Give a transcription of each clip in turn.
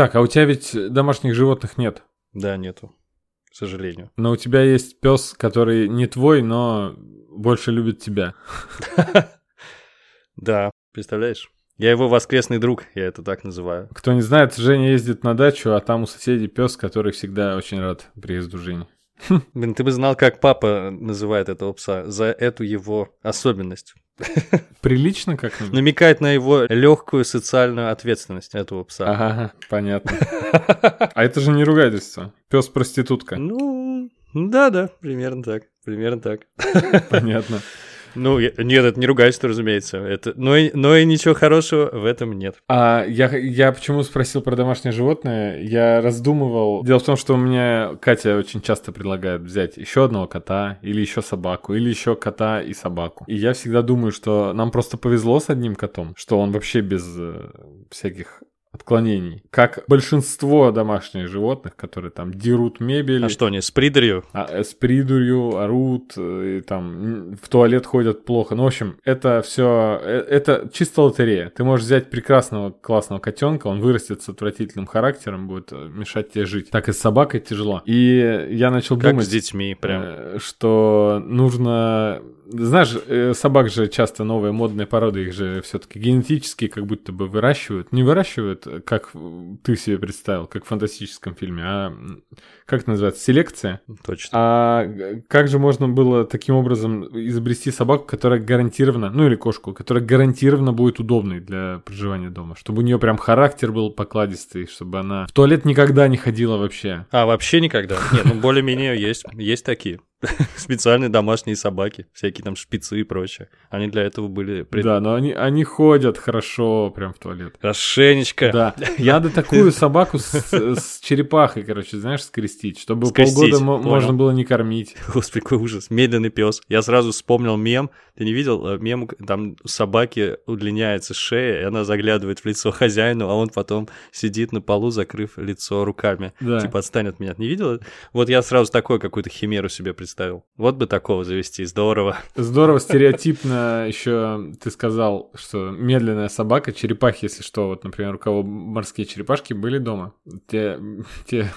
Так, а у тебя ведь домашних животных нет. Да, нету, к сожалению. Но у тебя есть пес, который не твой, но больше любит тебя. Да, представляешь? Я его воскресный друг, я это так называю. Кто не знает, Женя ездит на дачу, а там у соседей пес, который всегда очень рад приезду Жени. Блин, ты бы знал, как папа называет этого пса за эту его особенность. Прилично как-нибудь? Намекает на его легкую социальную ответственность этого пса. Ага, понятно. А это же не ругательство. Пес проститутка. Ну, да-да, примерно так. Примерно так. Понятно. Ну, я- нет, это не ругательство, разумеется. Это, но, и, но и ничего хорошего в этом нет. А я, я почему спросил про домашнее животное? Я раздумывал. Дело в том, что у меня Катя очень часто предлагает взять еще одного кота, или еще собаку, или еще кота и собаку. И я всегда думаю, что нам просто повезло с одним котом, что он вообще без э, всяких отклонений. Как большинство домашних животных, которые там дерут мебель, А что они, с придурью? а, э, с придурью, орут, э, и там в туалет ходят плохо. Ну, в общем, это все, это чисто лотерея. Ты можешь взять прекрасного, классного котенка, он вырастет с отвратительным характером, будет э, мешать тебе жить. Так и с собакой тяжело. И я начал Как думать... с детьми, прям. Э, что нужно... Знаешь, э, собак же часто новые модные породы, их же все-таки генетически как будто бы выращивают. Не выращивают, э, как ты себе представил, как в фантастическом фильме, а как это называется, селекция. Точно. А как же можно было таким образом изобрести собаку, которая гарантированно, ну или кошку, которая гарантированно будет удобной для проживания дома, чтобы у нее прям характер был покладистый, чтобы она в туалет никогда не ходила вообще. А, вообще никогда? Нет, ну более-менее есть. Есть такие. Специальные домашние собаки, всякие там шпицы и прочее. Они для этого были... пред- Да, но они, они ходят хорошо прям в туалет. Хорошенечко. Да, я надо такую собаку с, с черепахой, короче, знаешь, скрестить, чтобы Скрестить, полгода понял. можно было не кормить. Господи, какой ужас. Медленный пес. Я сразу вспомнил мем. Ты не видел э, мем? Там у собаки удлиняется шея, и она заглядывает в лицо хозяину, а он потом сидит на полу, закрыв лицо руками. Да. Типа отстань от меня. Не видел? Вот я сразу такой какую-то химеру себе представил. Вот бы такого завести. Здорово. Здорово, стереотипно еще ты сказал, что медленная собака, черепахи, если что, вот, например, у кого морские черепашки были дома, те, те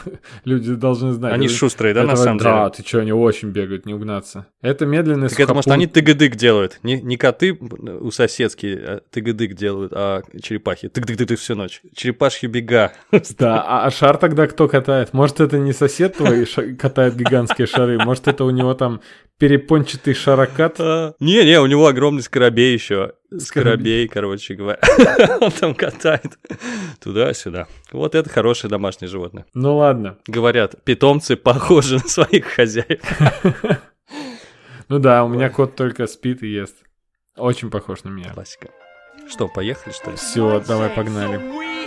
люди должны знать. Они шустрые, да, на самом вот, Да, деле? ты что, они очень бегают, не угнаться. Это медленный Так это, может, сухопут. они тыгадык делают. Не, не коты у соседские а тыгадык делают, а черепахи. Тык-тык-тык всю ночь. Черепашьи бега. Да, а, а шар тогда кто катает? Может, это не сосед твой катает гигантские шары, может, это у него там перепончатый шарокат? Не-не, у него огромный скоробей еще. Скоробей. Скоробей, короче говоря. Он там катает туда-сюда. Вот это хорошее домашнее животное. Ну ладно. Говорят, питомцы похожи на своих хозяев. Ну да, у меня кот только спит и ест. Очень похож на меня. Классика. Что, поехали, что ли? Все, давай погнали.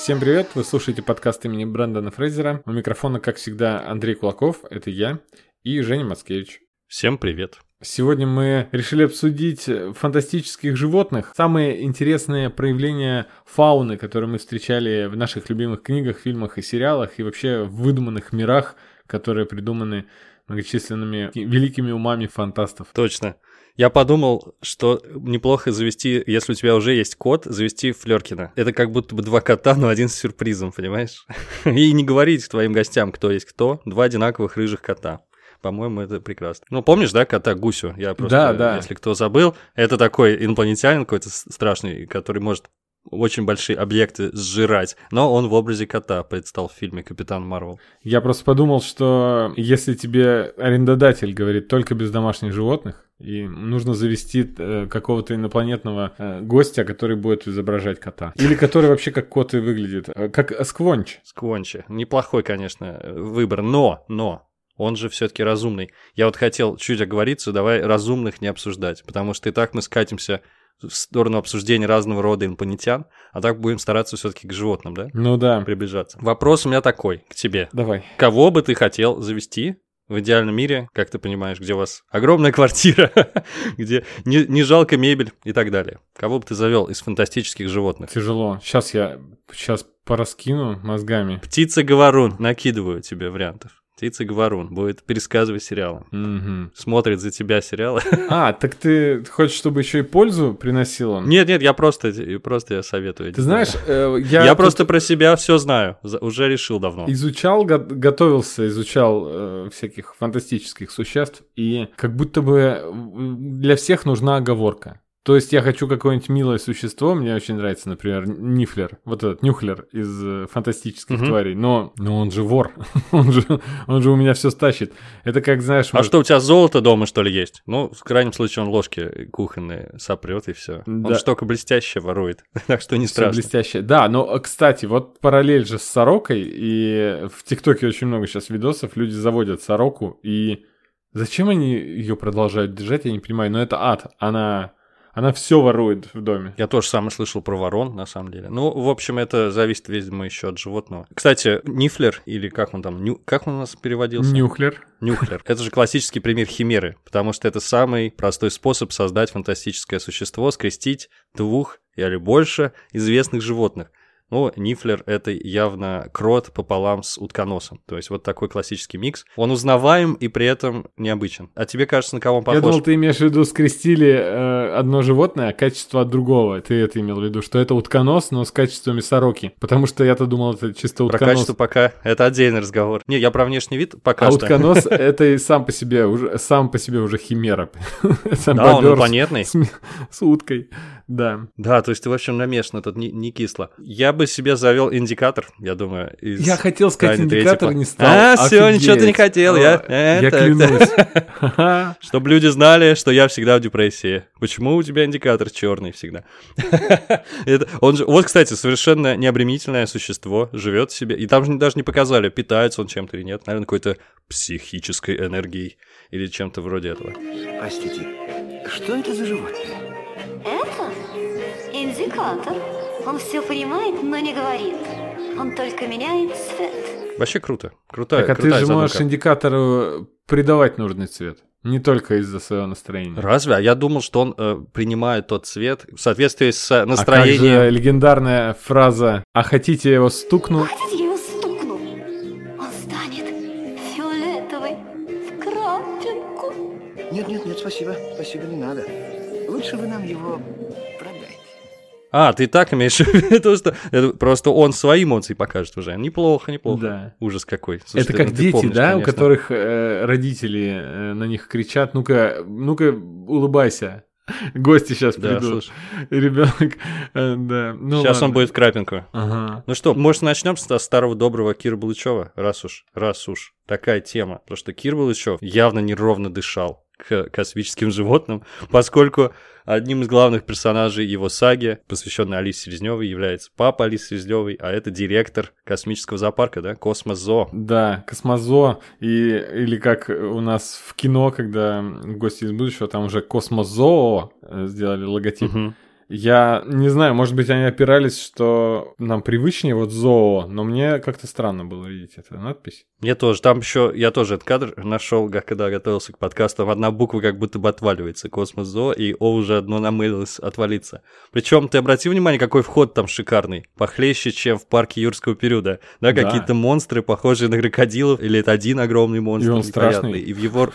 Всем привет, вы слушаете подкаст имени Брэндона Фрейзера. У микрофона, как всегда, Андрей Кулаков, это я, и Женя Мацкевич. Всем привет. Сегодня мы решили обсудить фантастических животных, самые интересные проявления фауны, которые мы встречали в наших любимых книгах, фильмах и сериалах, и вообще в выдуманных мирах, которые придуманы многочисленными великими умами фантастов. Точно. Я подумал, что неплохо завести, если у тебя уже есть кот, завести Флеркина. Это как будто бы два кота, но один с сюрпризом, понимаешь? И не говорить твоим гостям, кто есть кто, два одинаковых рыжих кота. По-моему, это прекрасно. Ну, помнишь, да, кота Гусю? Я просто, Да, да. если кто забыл, это такой инопланетянин какой-то страшный, который может очень большие объекты сжирать. Но он в образе кота предстал в фильме «Капитан Марвел». Я просто подумал, что если тебе арендодатель говорит только без домашних животных, и нужно завести э, какого-то инопланетного э, гостя, который будет изображать кота. Или который вообще как кот и выглядит. Э, Как сквонч. Сквончи. Неплохой, конечно, выбор, но, но, он же все-таки разумный. Я вот хотел чуть оговориться, давай разумных не обсуждать, потому что и так мы скатимся в сторону обсуждения разного рода инопланетян, а так будем стараться все-таки к животным, да, Ну да. приближаться. Вопрос у меня такой к тебе. Давай. Кого бы ты хотел завести в идеальном мире, как ты понимаешь, где у вас огромная квартира, где не, не жалко мебель и так далее? Кого бы ты завел из фантастических животных? Тяжело. Сейчас я сейчас пораскину мозгами. Птица-говорун, накидываю тебе вариантов. Птица Говорун будет пересказывать сериалы. Мгм. Смотрит за тебя сериалы. А, так ты хочешь, чтобы еще и пользу приносил он? Нет, нет, я просто, просто я советую. Ты знаешь, э, я, Я, просто про себя все знаю. Уже решил давно. изучал, го- готовился, изучал э, всяких фантастических существ, и как будто бы для всех нужна оговорка. То есть я хочу какое-нибудь милое существо, мне очень нравится, например, Нифлер, вот этот Нюхлер из э, фантастических Мгм. тварей, но, но он же вор, он же, он же у меня все стащит. Это как, знаешь, А может- что, у тебя золото дома, что ли, есть? Ну, в крайнем случае, он ложки кухонные сопрет и все. Он Да. же только блестящее ворует, так что не Всё страшно. блестяще. Да, но, э, кстати, вот параллель же с сорокой, и в ТикТоке очень много сейчас видосов, люди заводят сороку, и зачем они ее продолжают держать, я не понимаю, но это ад, она, она все ворует в доме. Я тоже самое слышал про ворон, на самом деле. Ну, в общем, это зависит, видимо, еще от животного. Кстати, Нифлер, или как он там, ню- как он у нас переводился? Нюхлер. Нюхлер. Это же классический пример химеры, потому что это самый простой способ создать фантастическое существо, скрестить двух или больше известных животных. Ну, Нифлер — это явно крот пополам с утконосом. То есть вот такой классический микс. Он узнаваем и при этом необычен. А тебе кажется, на кого он Я похож? думал, ты имеешь в виду, скрестили э, одно животное, а качество от другого. Ты это имел в виду, что это утконос, но с качествами сороки. Потому что я-то думал, это чисто Про утконос. качество пока это отдельный разговор. Не, я про внешний вид пока А что. утконос это и сам по себе уже сам по себе уже химера. Да, он с, с уткой. Да. Да, то есть ты, в общем, намешан, тут не, не кисло. Я бы себе завел индикатор, я думаю. из Я хотел сказать «Тайны индикатор, третьего». не стал. А, все, ничего ты не хотел. Я, э, я так, клянусь. Чтобы люди знали, что я всегда в депрессии. Почему у тебя индикатор черный всегда? Это, он же, вот, кстати, совершенно необременительное существо, живет себе. И там же даже не показали, питается он чем-то или нет. Наверное, какой-то психической энергией или чем-то вроде этого. Простите, что это за животное? Это индикатор. Он все понимает, но не говорит. Он только меняет цвет. Вообще круто. Крутая, Так, а ты крутая же задумка. можешь индикатору придавать нужный цвет. Не только из-за своего настроения. Разве? А я думал, что он э, принимает тот цвет в соответствии с А как настроением. же легендарная фраза «А хотите я его стукну?» Хотите, я его стукну? Он станет фиолетовый в крапинку. Нет, нет, нет, спасибо. Спасибо, не надо. Лучше вы нам его. А, ты так имеешь в виду, что это просто он свои эмоции покажет уже. Неплохо, неплохо. Да. Ужас какой. Слушай, Это ты- как ну, дети, помнишь, да, у конечно. которых э, родители э, на них кричат, ну-ка, ну-ка, улыбайся. Гости сейчас Да, придут. слушай. Ребенок, э, да. Ну, Сейчас он ладно. будет в крапинку. Ага. Ну что, может, начнем с старого доброго Кира Балычева, раз уж, раз уж такая тема. Потому что Кир Балычев явно неровно дышал к космическим животным, поскольку одним из главных персонажей его саги, посвященной Алисе Селезневой, является папа Алисы Селезневой, а это директор космического зоопарка, да, КосмоЗоо. Да, КосмоЗоо, и, или как у нас в кино, когда гости из будущего, там уже Космозоо э, сделали логотип. Мгм. Я не знаю, может быть, они опирались, что нам привычнее вот зоо, но мне как-то странно было видеть эту надпись. Мне тоже. Там еще, я тоже этот кадр нашел, когда готовился к подкасту. Там одна буква как будто бы отваливается. Космос-зо, и О уже одно намылилось отвалиться. Причем ты обрати внимание, какой вход там шикарный. Похлеще, чем в парке юрского периода. Да, Да. какие-то монстры, похожие на крокодилов, или это один огромный монстр. И он страшный. И в его...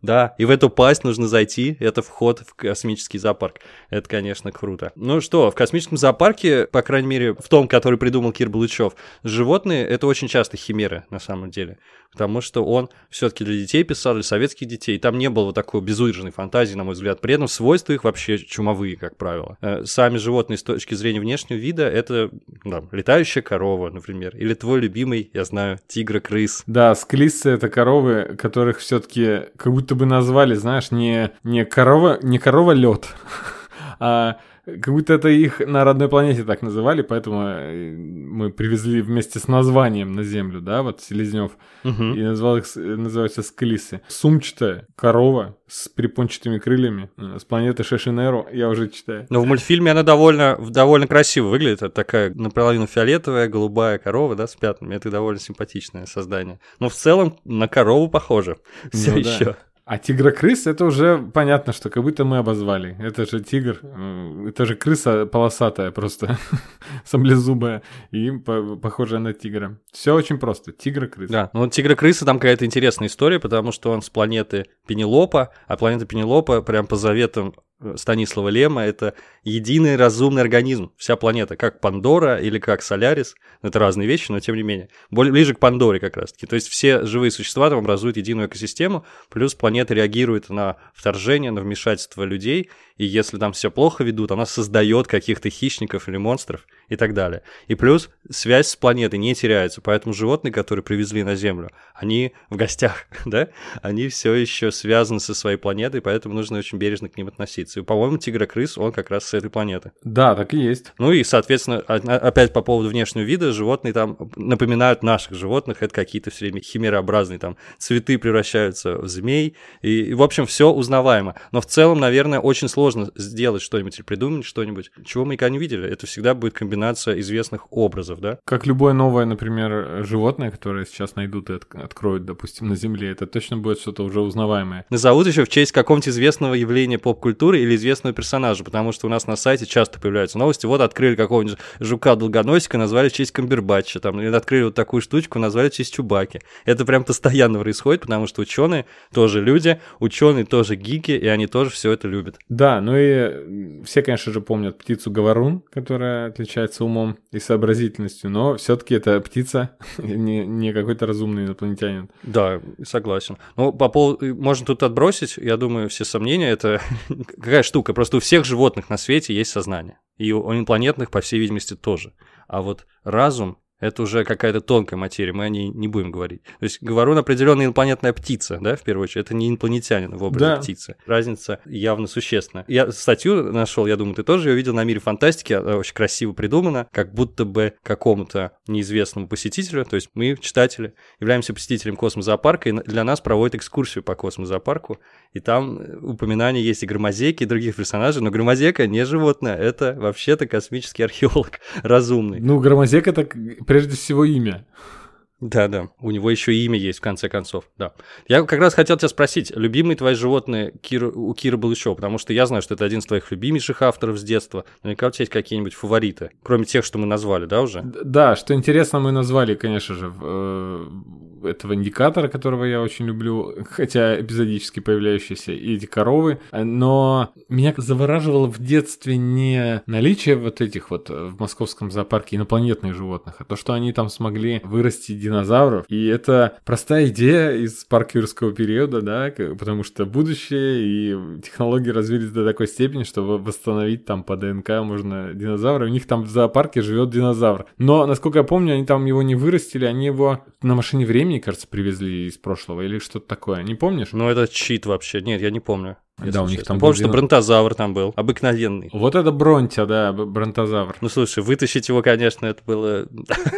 Да, и в эту пасть нужно зайти, это вход в космический зоопарк. Это, конечно, круто. Ну что, в космическом зоопарке, по крайней мере, в том, который придумал Кир Балычев, животные — это очень часто химеры, на самом деле. Потому что он все-таки для детей писал, для советских детей. И там не было вот такой безудержной фантазии, на мой взгляд. При этом свойства их вообще чумовые, как правило. Э, Сами животные с точки зрения внешнего вида — это да, летающая корова, например. Или твой любимый, я знаю, тигра-крыс. Да, склисцы это коровы, которых все-таки как будто бы назвали, знаешь, не, не корова, не корова лед, а как будто это их на родной планете так называли, поэтому э, мы привезли вместе с названием на Землю, да, вот Селезнев, Мгм. и назвал их, называются склисы. Сумчатая корова с перепончатыми крыльями э, с планеты Шешинеру, я уже читаю. Но в мультфильме она довольно, довольно красиво выглядит. Это такая наполовину фиолетовая, голубая корова, да, с пятнами. Это довольно симпатичное создание. Но в целом на корову похоже. Все Ну да. А тигра-крыс это уже понятно, что как будто мы обозвали. Это же тигр, э, это же крыса полосатая просто, саблезубая и по- похожая на тигра. Все очень просто. Тигра-крыс. Да, ну тигра-крыса там какая-то интересная история, потому что он с планеты Пенелопа, а планета Пенелопа прям по заветам Станислава Лема это единый разумный организм, вся планета, как Пандора или как Солярис, это разные вещи, но тем не менее, более ближе к Пандоре как раз таки, то есть все живые существа там образуют единую экосистему, плюс планета реагирует на вторжение, на вмешательство людей, и если там все плохо ведут, она создает каких-то хищников или монстров и так далее. И плюс связь с планетой не теряется, поэтому животные, которые привезли на Землю, они в гостях, да, они все еще связаны со своей планетой, поэтому нужно очень бережно к ним относиться. И, по-моему, тигр-крыс, он как раз с этой планеты. Да, так и есть. Ну и, соответственно, опять по поводу внешнего вида, животные там напоминают наших животных, это какие-то все время химерообразные, там цветы превращаются в змей, и, и, в общем, все узнаваемо. Но в целом, наверное, очень сложно сделать что-нибудь или придумать что-нибудь, чего мы никогда не видели. Это всегда будет комбинация известных образов, да? Как любое новое, например, животное, которое сейчас найдут и от- откроют, допустим, на Земле, это точно будет что-то уже узнаваемое. Назовут еще в честь какого-нибудь известного явления поп-культуры или известного персонажа, потому что у нас на сайте часто появляются новости. Вот открыли какого-нибудь жука-долгоносика, назвали в честь Камбербатча, там, или открыли вот такую штучку, назвали в честь Чубаки. Это прям постоянно происходит, потому что ученые тоже люди, ученые тоже гики, и они тоже все это любят. Да, ну и все, конечно же, помнят птицу говорун, которая отличается умом и сообразительностью, но все-таки это птица, не, не какой-то разумный инопланетянин. Да, согласен. Ну, по поводу... Можно тут отбросить, я думаю, все сомнения. Это какая штука? Просто у всех животных на свете есть сознание. И у инопланетных, по всей видимости, тоже. А вот разум это уже какая-то тонкая материя, мы о ней не будем говорить. То есть говорун определенная инопланетная птица, да, в первую очередь. Это не инопланетянин в образе Да. птицы. Разница явно существенная. Я статью нашел, я думаю, ты тоже ее видел на мире фантастики, она очень красиво придумана, как будто бы какому-то неизвестному посетителю, то есть мы, читатели, являемся посетителем космозоопарка, и для нас проводят экскурсию по космозоопарку, и там э, упоминания есть и громозеки, и других персонажей, но громозека не животное, это вообще-то космический археолог разумный. Ну, Громозек это к- прежде всего имя. Да-да, у него еще имя есть, в конце концов, да. Я как раз хотел тебя спросить, любимые твои животные Кира, у Кира Балычева, потому что я знаю, что это один из твоих любимейших авторов с детства. Наверняка у тебя есть какие-нибудь фавориты, кроме тех, что мы назвали, да, уже? Да, что интересно, мы назвали, конечно же, э, этого индикатора, которого я очень люблю, хотя эпизодически появляющийся, и эти коровы. Но меня завораживало в детстве не наличие вот этих вот э, в московском зоопарке инопланетных животных, а то, что они там смогли вырасти динозавров. И это простая идея из парка юрского периода, да, потому что будущее и технологии развились до такой степени, что во- восстановить там по ДНК можно динозавра. У них там в зоопарке живет динозавр. Но, насколько я помню, они там его не вырастили, они его на машине времени, кажется, привезли из прошлого или что-то такое. Не помнишь? Ну, это чит вообще. Нет, я не помню. Если Да, у них честно. там Помню, был что бронтозавр там был, обыкновенный. Вот это Бронтя, да, бронтозавр. Ну, слушай, вытащить его, конечно, это было...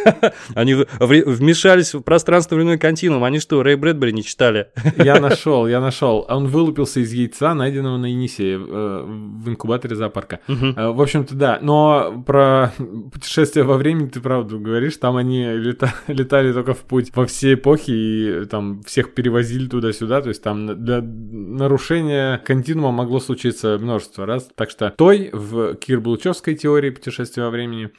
Они вмешались в пространство-временной континуум. Они что, Рэй Брэдбери не читали? Я нашел, я нашел. Он вылупился из яйца, найденного на Енисе э, в инкубаторе зоопарка. Э, В общем-то, да. Но про путешествие во времени ты правду говоришь. Там они лета- летали только в путь во все эпохи и там всех перевозили туда-сюда. То есть там для нарушения континуума могло случиться множество раз. Так что той в Кирбулчевской теории путешествия во времени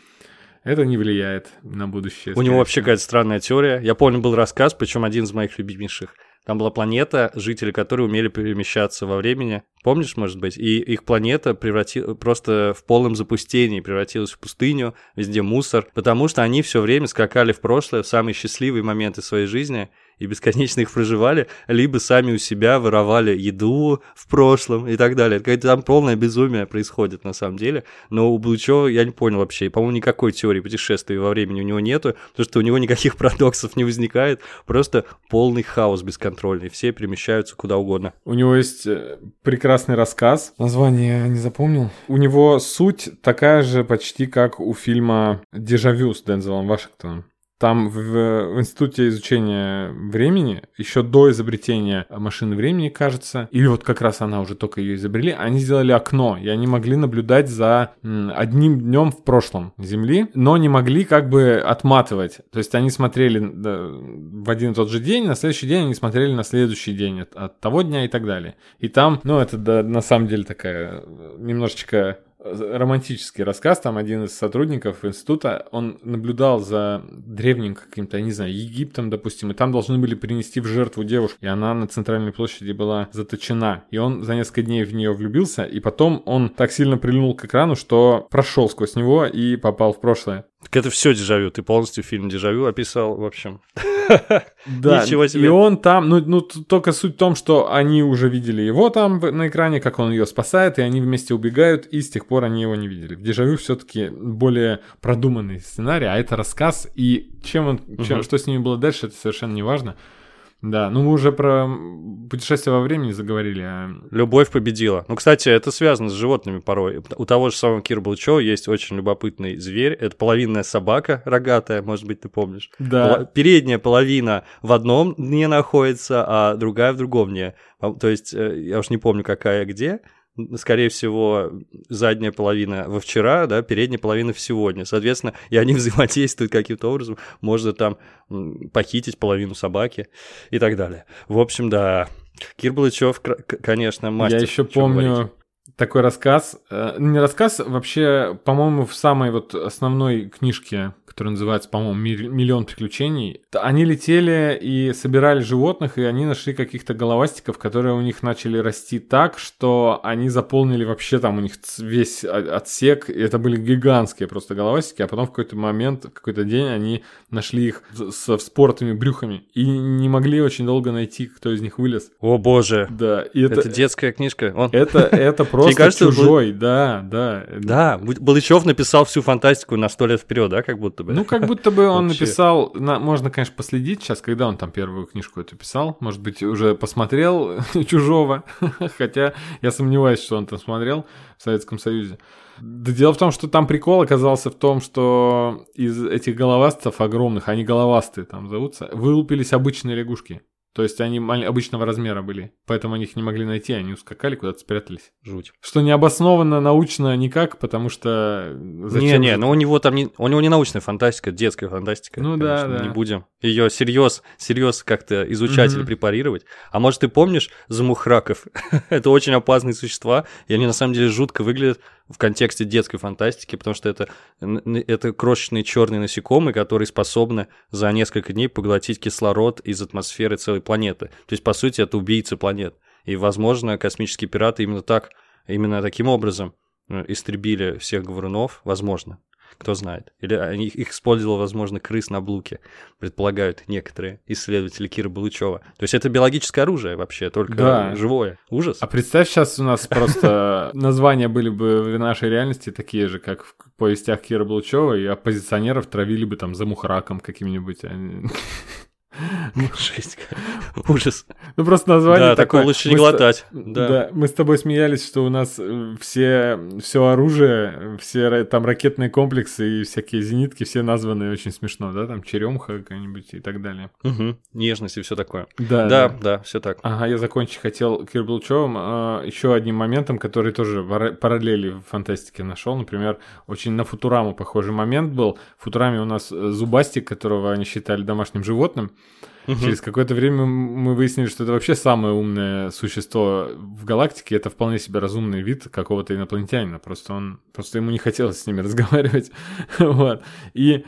это не влияет на будущее. У него вообще какая-то странная теория. Я помню, был рассказ, причем один из моих любимейших. Там была планета, жители которой умели перемещаться во времени. Помнишь, может быть? И их планета превратилась просто в полном запустении, превратилась в пустыню, везде мусор, потому что они все время скакали в прошлое, в самые счастливые моменты своей жизни, и бесконечно их проживали, либо сами у себя воровали еду в прошлом и так далее. Это там полное безумие происходит на самом деле. Но у Блучева я не понял вообще. По-моему, никакой теории путешествий во времени у него нету, потому что у него никаких парадоксов не возникает. Просто полный хаос бесконтрольный. Все перемещаются куда угодно. У него есть э, прекрасный рассказ. Название я не запомнил. У него суть такая же почти, как у фильма «Дежавю» с Дензелом Вашингтоном. Там в, в институте изучения времени, еще до изобретения машины времени, кажется, или вот как раз она уже только ее изобрели, они сделали окно, и они могли наблюдать за одним днем в прошлом Земли, но не могли как бы отматывать. То есть они смотрели в один и тот же день, на следующий день они смотрели на следующий день от, от того дня и так далее. И там, ну это да, на самом деле такая э, немножечко романтический рассказ, там один из сотрудников института, он наблюдал за древним каким-то, я не знаю, Египтом, допустим, и там должны были принести в жертву девушку, и она на центральной площади была заточена, и он за несколько дней в нее влюбился, и потом он так сильно прильнул к экрану, что прошел сквозь него и попал в прошлое. Так это все дежавю, ты полностью фильм дежавю описал, в общем. Да, Ничего себе. и он там, ну, ну, только суть в том, что они уже видели его там на экране, как он ее спасает, и они вместе убегают, и с тех пор они его не видели. В дежавю все-таки более продуманный сценарий, а это рассказ, и чем он, угу. чем, что с ними было дальше, это совершенно не важно. Да, ну мы уже про путешествие во времени заговорили. А... Любовь победила. Ну, кстати, это связано с животными порой. У того же самого Кира Булчева есть очень любопытный зверь. Это половинная собака рогатая, может быть, ты помнишь. Да. Пол... Передняя половина в одном дне находится, а другая в другом дне. То есть, э, я уж не помню, какая где скорее всего, задняя половина во вчера, да, передняя половина в сегодня. Соответственно, и они взаимодействуют каким-то образом. Можно там похитить половину собаки и так далее. В общем, да, Кир Балычев, конечно, мастер. Я еще помню говорить. Такой рассказ. Э, не рассказ, вообще, по-моему, в самой вот основной книжке который называется, по-моему, «Миллион приключений». Они летели и собирали животных, и они нашли каких-то головастиков, которые у них начали расти так, что они заполнили вообще там у них весь отсек, и это были гигантские просто головастики, а потом в какой-то момент, в какой-то день они нашли их со вспоротыми брюхами и не могли очень долго найти, кто из них вылез. О боже! Да. И это, это детская книжка. Он... Это, это просто кажется, чужой, да, да. Да, Балычев написал всю фантастику на сто лет вперед, да, как будто бы. Ну, как будто бы он написал, на, можно, конечно, последить сейчас, когда он там первую книжку эту писал, может быть, уже посмотрел «Чужого», хотя я сомневаюсь, что он там смотрел в Советском Союзе. Да дело в том, что там прикол оказался в том, что из этих головастцев огромных, они головастые там зовутся, вылупились обычные лягушки. То есть они обычного размера были, поэтому они их не могли найти, они ускакали, куда-то спрятались. Жуть. Что не обосновано научно никак, потому что... Не-не, но у него там не... У него не научная фантастика, детская фантастика. Ну конечно, да, да. Не будем ее серьез, серьез как-то изучать угу. или препарировать. А может, ты помнишь замухраков? это очень опасные существа, и они на самом деле жутко выглядят в контексте детской фантастики, потому что это, это крошечные черные насекомые, которые способны за несколько дней поглотить кислород из атмосферы целой планеты. То есть, по сути, это убийцы планет. И, возможно, космические пираты именно так, именно таким образом э, истребили всех говорунов, возможно кто знает. Или они их использовал, возможно, крыс на блуке, предполагают некоторые исследователи Кира Балычева. То есть это биологическое оружие вообще, только да. живое. Ужас. А представь, сейчас у нас просто названия были бы в нашей реальности такие же, как в повестях Кира Балычева, и оппозиционеров травили бы там за мухраком каким-нибудь. А Жесть. Ужас. Ну просто название да, такое. лучше не глотать. Да. мы с тобой смеялись, что у нас э, все, все оружие, все там ракетные комплексы и всякие зенитки, все названы очень смешно, да, там черемха какая-нибудь и так далее. Угу. Нежность и все такое. Да, да, да, да все так. Ага, я закончить хотел Кир Булчевым а, еще одним моментом, который тоже параллели в фантастике нашел. Например, очень на Футураму похожий момент был. В Футураме у нас э, зубастик, которого они считали домашним животным. Угу. Через какое-то время мы выяснили, что это вообще самое умное существо в галактике. Это вполне себе разумный вид какого-то инопланетянина. Просто он, просто ему не хотелось с ними разговаривать. вот. И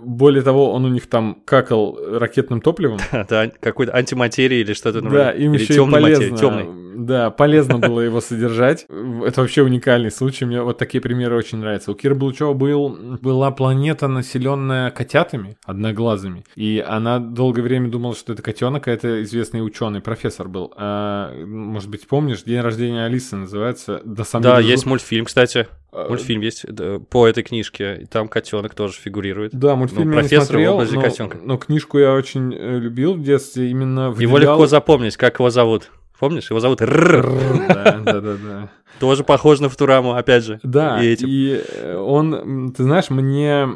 более того, он у них там какал ракетным топливом. Да, какой-то антиматерии или что-то. Да, им еще и полезно. Темный. Да, полезно было его содержать. Это вообще уникальный случай. Мне вот такие примеры очень нравятся. У Кира Булчева был, была планета, населенная котятами, одноглазыми. И она долгое время думала, что это котенок, а это известный ученый, профессор был. А, может быть, помнишь, день рождения Алисы называется? Да, да есть мультфильм, кстати. А, мультфильм есть по этой книжке, там котенок тоже фигурирует. Да, мультфильм ну, я не смотрел, но, котенка. но книжку я очень э, любил в детстве именно. Выделял... Его легко запомнить, как его зовут. Помнишь? Его зовут. Да, да, да, да. Тоже похож на Футураму, опять же. Да, и, и он, ты знаешь, мне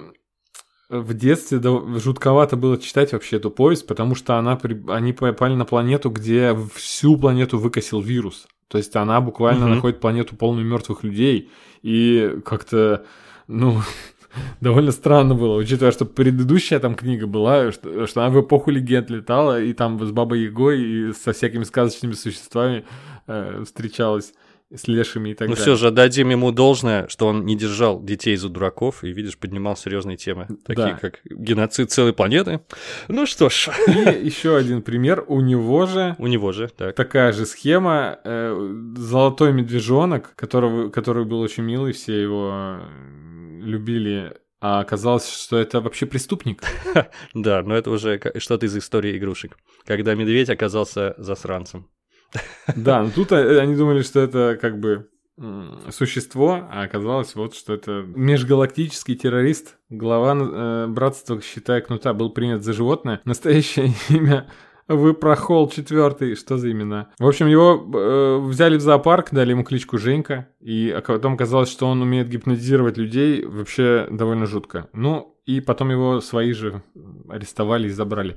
в детстве да, жутковато было читать вообще эту повесть, потому что она, они попали на планету, где всю планету выкосил вирус. То есть она буквально Мгм. находит планету полную мертвых людей. И как-то, ну, довольно странно было, учитывая, что предыдущая там книга была, что, что она в эпоху легенд летала, и там с Бабой Ягой и со всякими сказочными существами э, встречалась, с лешими и так Ну далее. все же отдадим ему должное, что он не держал детей за дураков и, видишь, поднимал серьезные темы, такие Да. как геноцид целой планеты. Ну что ж, И еще один пример. У него же у него же, так. такая же схема. э, Золотой медвежонок, которого, который был очень милый, все его любили. А оказалось, что это вообще преступник. Да, но это уже что-то из истории игрушек. Когда медведь оказался засранцем. Да, но тут э, они думали, что это как бы существо, а оказалось вот, что это межгалактический террорист, глава э, братства Считая Кнута, был принят за животное. Настоящее имя Выпрохол четвертый, что за имена? В общем, его э, взяли в зоопарк, дали ему кличку Женька, и а потом казалось, что он умеет гипнотизировать людей, вообще довольно жутко. Ну, и потом его свои же арестовали и забрали.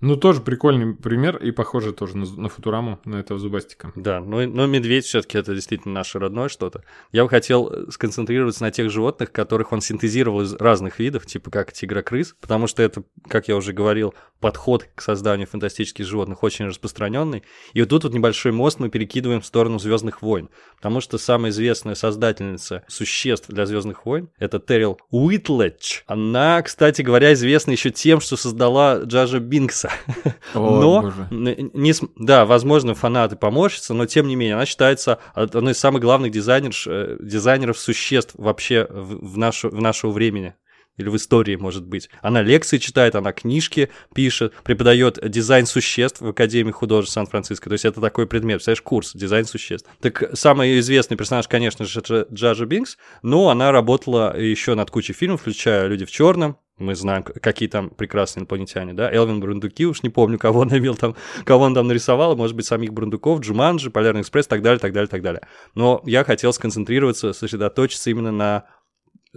Ну, тоже прикольный пример, и похоже тоже на, на Футураму, на этого зубастика. Да, но, но медведь все-таки это действительно наше родное что-то. Я бы хотел э, сконцентрироваться на тех животных, которых он синтезировал из разных видов, типа как тигрокрыс, потому что это, как я уже говорил, подход к созданию фантастических животных очень распространенный. И вот тут вот небольшой мост мы перекидываем в сторону Звездных войн, потому что самая известная создательница существ для Звездных войн это Террил Уитлетч. Она, кстати говоря, известна еще тем, что создала Джаджа Бинкса. Но, боже. не да, возможно, фанаты поморщатся, но тем не менее, она считается од- одной из самых главных дизайнерш, э, дизайнеров существ вообще в, в, в нашего времени. Или в истории, может быть. Она лекции читает, она книжки пишет, преподает дизайн существ в Академии художеств Сан-Франциско. То есть это такой предмет, представляешь, курс дизайн существ. Так самый известный персонаж, конечно же, Джа- Джаджа Бинкс, но она работала еще над кучей фильмов, включая «Люди в черном», мы знаем, какие там прекрасные инопланетяне, да, Элвин Брундуки, уж не помню, кого он имел там, кого он там нарисовал, может быть, самих Брундуков, Джуманджи, Полярный экспресс, так далее, так далее, так далее. Но я хотел сконцентрироваться, сосредоточиться именно на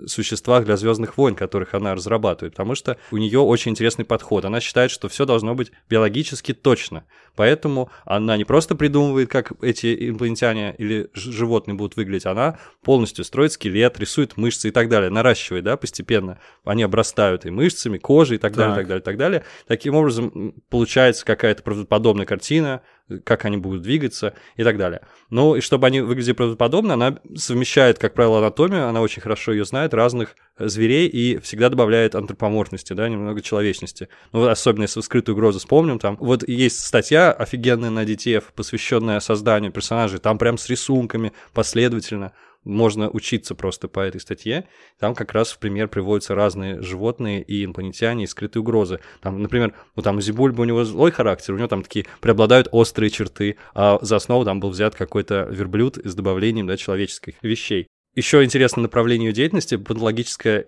существах для Звездных войн, которых она разрабатывает, потому что у нее очень интересный подход. Она считает, что все должно быть биологически точно. Поэтому она не просто придумывает, как эти инопланетяне или животные будут выглядеть, она полностью строит скелет, рисует мышцы и так далее, наращивает, да, постепенно. Они обрастают и мышцами, кожей и так, далее, Так. так далее, так далее. Таким образом получается какая-то правдоподобная картина, как они будут двигаться и так далее. Ну, и чтобы они выглядели правдоподобно, она совмещает, как правило, анатомию, она очень хорошо ее знает, разных э, зверей и всегда добавляет антропоморфности, да, немного человечности. Ну, вот особенно если «Скрытую угрозу» вспомним, там вот есть статья офигенная на DTF, посвященная созданию персонажей, там прям с рисунками последовательно можно учиться просто по этой статье. Там как раз в пример приводятся разные животные и инопланетяне и скрытые угрозы. Там, например, ну там Зибульба у него злой характер, у него там такие преобладают острые черты, а за основу там был взят какой-то верблюд с добавлением да, человеческих вещей. Еще интересное направление ее деятельности – патологическое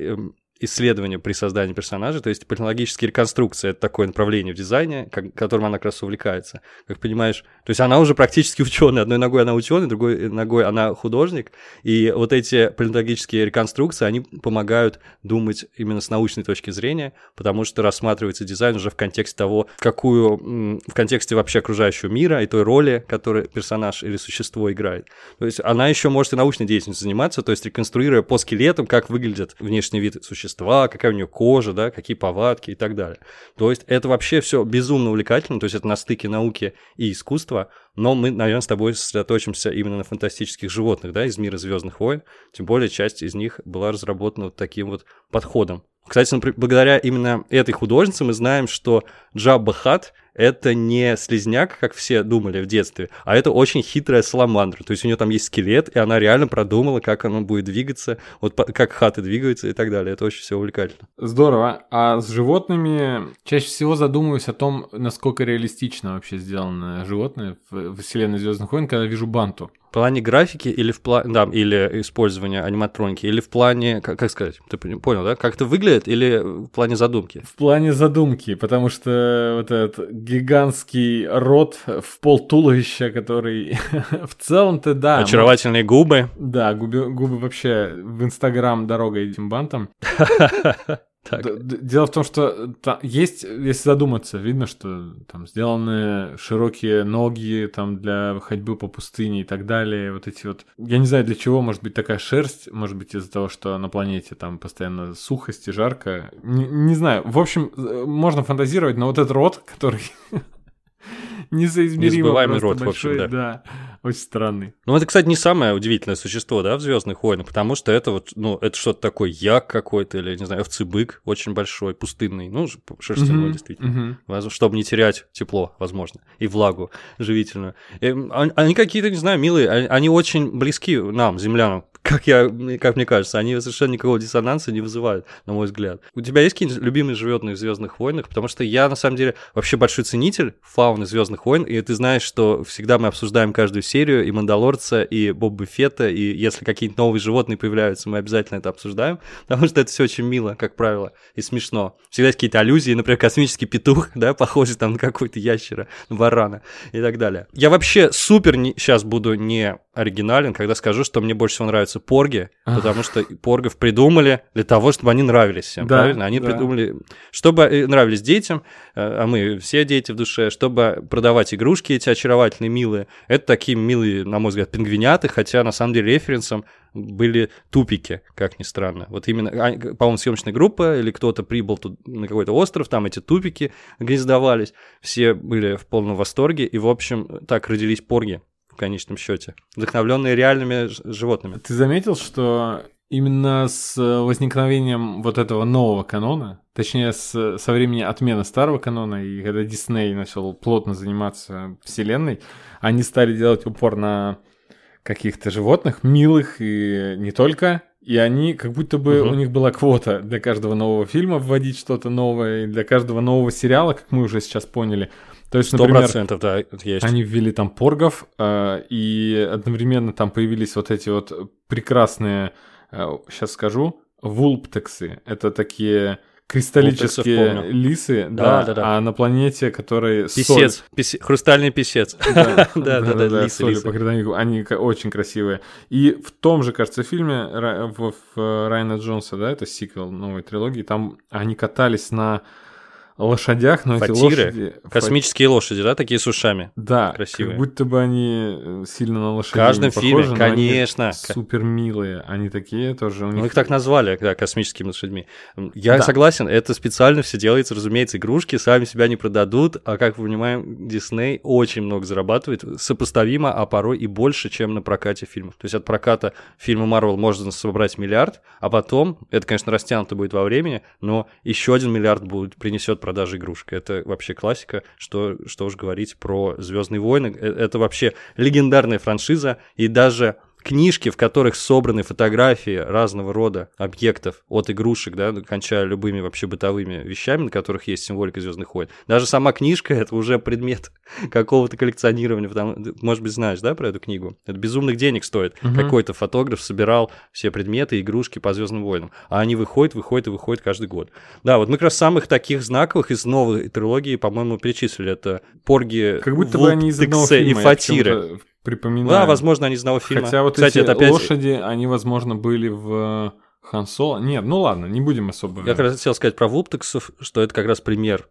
исследование при создании персонажа, то есть патологические реконструкции – это такое направление в дизайне, как- которым она как раз увлекается. Как понимаешь, то есть она уже практически ученая. Одной ногой она ученый, другой ногой она художник. И вот эти палеонтологические реконструкции, они помогают думать именно с научной точки зрения, потому что рассматривается дизайн уже в контексте того, какую, в контексте вообще окружающего мира и той роли, которую персонаж или существо играет. То есть она еще может и научной деятельностью заниматься, то есть реконструируя по скелетам, как выглядит внешний вид существа, какая у нее кожа, да, какие повадки и так далее. То есть это вообще все безумно увлекательно, то есть это на стыке науки и искусства, но мы, наверное, с тобой сосредоточимся именно на фантастических животных, да, из мира Звездных войн, тем более часть из них была разработана вот таким вот подходом. Кстати, благодаря именно этой художнице мы знаем, что Джабба Хат — это не слизняк, как все думали в детстве, а это очень хитрая саламандра. То есть у нее там есть скелет, и она реально продумала, как она будет двигаться, вот как хаты двигаются и так далее. Это очень все увлекательно. Здорово. А с животными чаще всего задумываюсь о том, насколько реалистично вообще сделано животное в вселенной Звездных войн, когда вижу банту. В плане графики или в плане, да, или использования аниматроники, или в плане, как, как сказать, ты понял, да, как это выглядит, или в плане задумки? В плане задумки, потому что вот этот гигантский рот в пол туловища, который в целом-то да. Очаровательные губы. Да, губы, губы вообще в Инстаграм дорога этим бантам. Так. Дело в том, что та- есть, если задуматься, видно, что там сделаны широкие ноги там для ходьбы по пустыне и так далее. Вот эти вот. Я не знаю, для чего может быть такая шерсть. Может быть, из-за того, что на планете там постоянно сухость и жарко. Не, не знаю. В общем, э, можно фантазировать, но вот этот рот, который несоизмеримо Незабываемый просто рот, в общем, большой, да. да. Очень странный. Ну, это, кстати, не самое удивительное существо, да, в Звездных войнах, потому что это вот, ну, это что-то такое як какой-то, или, не знаю, овцебык очень большой, пустынный, ну, шерстяной, Мгм, действительно. Воз- чтобы не терять тепло, возможно, и влагу живительную. Эм, он- Они какие-то, не знаю, милые, они- они очень близки нам, землянам, как, я, как мне кажется. Они совершенно никакого диссонанса не вызывают, на мой взгляд. У тебя есть какие-нибудь любимые животные в Звездных войнах? Потому что я, на самом деле, вообще большой ценитель фауны Звездных войн, и ты знаешь, что всегда мы обсуждаем каждую серию, и Мандалорца, и Боба Фетта, и если какие-то новые животные появляются, мы обязательно это обсуждаем, потому что это все очень мило, как правило, и смешно. Всегда есть какие-то аллюзии, например, космический петух, да, похожий там на какой-то ящера, на варана и так далее. Я вообще супер сейчас буду не оригинален, когда скажу, что мне больше всего нравятся порги, потому что поргов придумали для того, чтобы они нравились всем, Да, правильно? Они да. придумали, чтобы э, нравились детям, э, а мы все дети в душе, чтобы продавать игрушки эти очаровательные, милые. Это такие милые, на мой взгляд, пингвиняты, хотя на самом деле референсом были тупики, как ни странно. Вот именно, а, по-моему, съемочная группа или кто-то прибыл тут на какой-то остров, там эти тупики гнездовались, все были в полном восторге, и, в общем, так родились порги в конечном счете, вдохновленные реальными животными. Ты заметил, что именно с возникновением вот этого нового канона, точнее, с, со времени отмены старого канона, и когда Дисней начал плотно заниматься вселенной, они стали делать упор на каких-то животных, милых и не только, и они, как будто бы Мгм. у них была квота для каждого нового фильма вводить что-то новое, и для каждого нового сериала, как мы уже сейчас поняли. То есть, например, процентов, да, это есть. они ввели там поргов, э, и одновременно там появились вот эти вот прекрасные, сейчас скажу, вулптексы. Это такие кристаллические лисы, Да, да, да, да. а на планете, которые Писец, писе- хрустальный писец. Да, Да, да, да, лисы, они, очень красивые. И в том же, кажется, фильме в, в Райана Джонса, да, это сиквел новой трилогии, там они катались на лошадях, но эти Фатиры? лошади... Космические лошади, да, такие с ушами. Да, Красивые. как будто бы они э, сильно на лошадей В каждом фильме, похожи, они конечно. супер милые. Они такие тоже. У Ну, них... их так назвали, да, космическими лошадьми. Я Да. согласен, это специально все делается, разумеется, игрушки сами себя не продадут, а как мы понимаем, Дисней очень много зарабатывает, сопоставимо, а порой и больше, чем на прокате фильмов. То есть от проката фильма Марвел можно собрать миллиард, а потом, это, конечно, растянуто будет во времени, но еще один миллиард будет, принесет продажи игрушек. Это вообще классика, что, что уж говорить про Звездные войны. Э, Это вообще легендарная франшиза, и даже книжки, в которых собраны фотографии разного рода объектов, от игрушек, да, кончая любыми вообще бытовыми вещами, на которых есть символика Звездных войн. Даже сама книжка это уже предмет какого-то коллекционирования. Потому, может быть, знаешь, да, про эту книгу? Это безумных денег стоит. Мгм. Какой-то фотограф собирал все предметы, игрушки по Звездным войнам. А они выходят, выходят и выходят каждый год. Да, вот мы как раз самых таких знаковых из новой трилогии, по-моему, перечислили. Это Порги, Как будто бы они из одного фильма. и Фатиры. Припоминаю. Да, возможно, они из одного фильма. Хотя вот Кстати, эти это опять лошади, они, возможно, были в Хан Соло. Нет, ну ладно, не будем особо... Я как раз хотел сказать про вулптексов, что это как раз пример,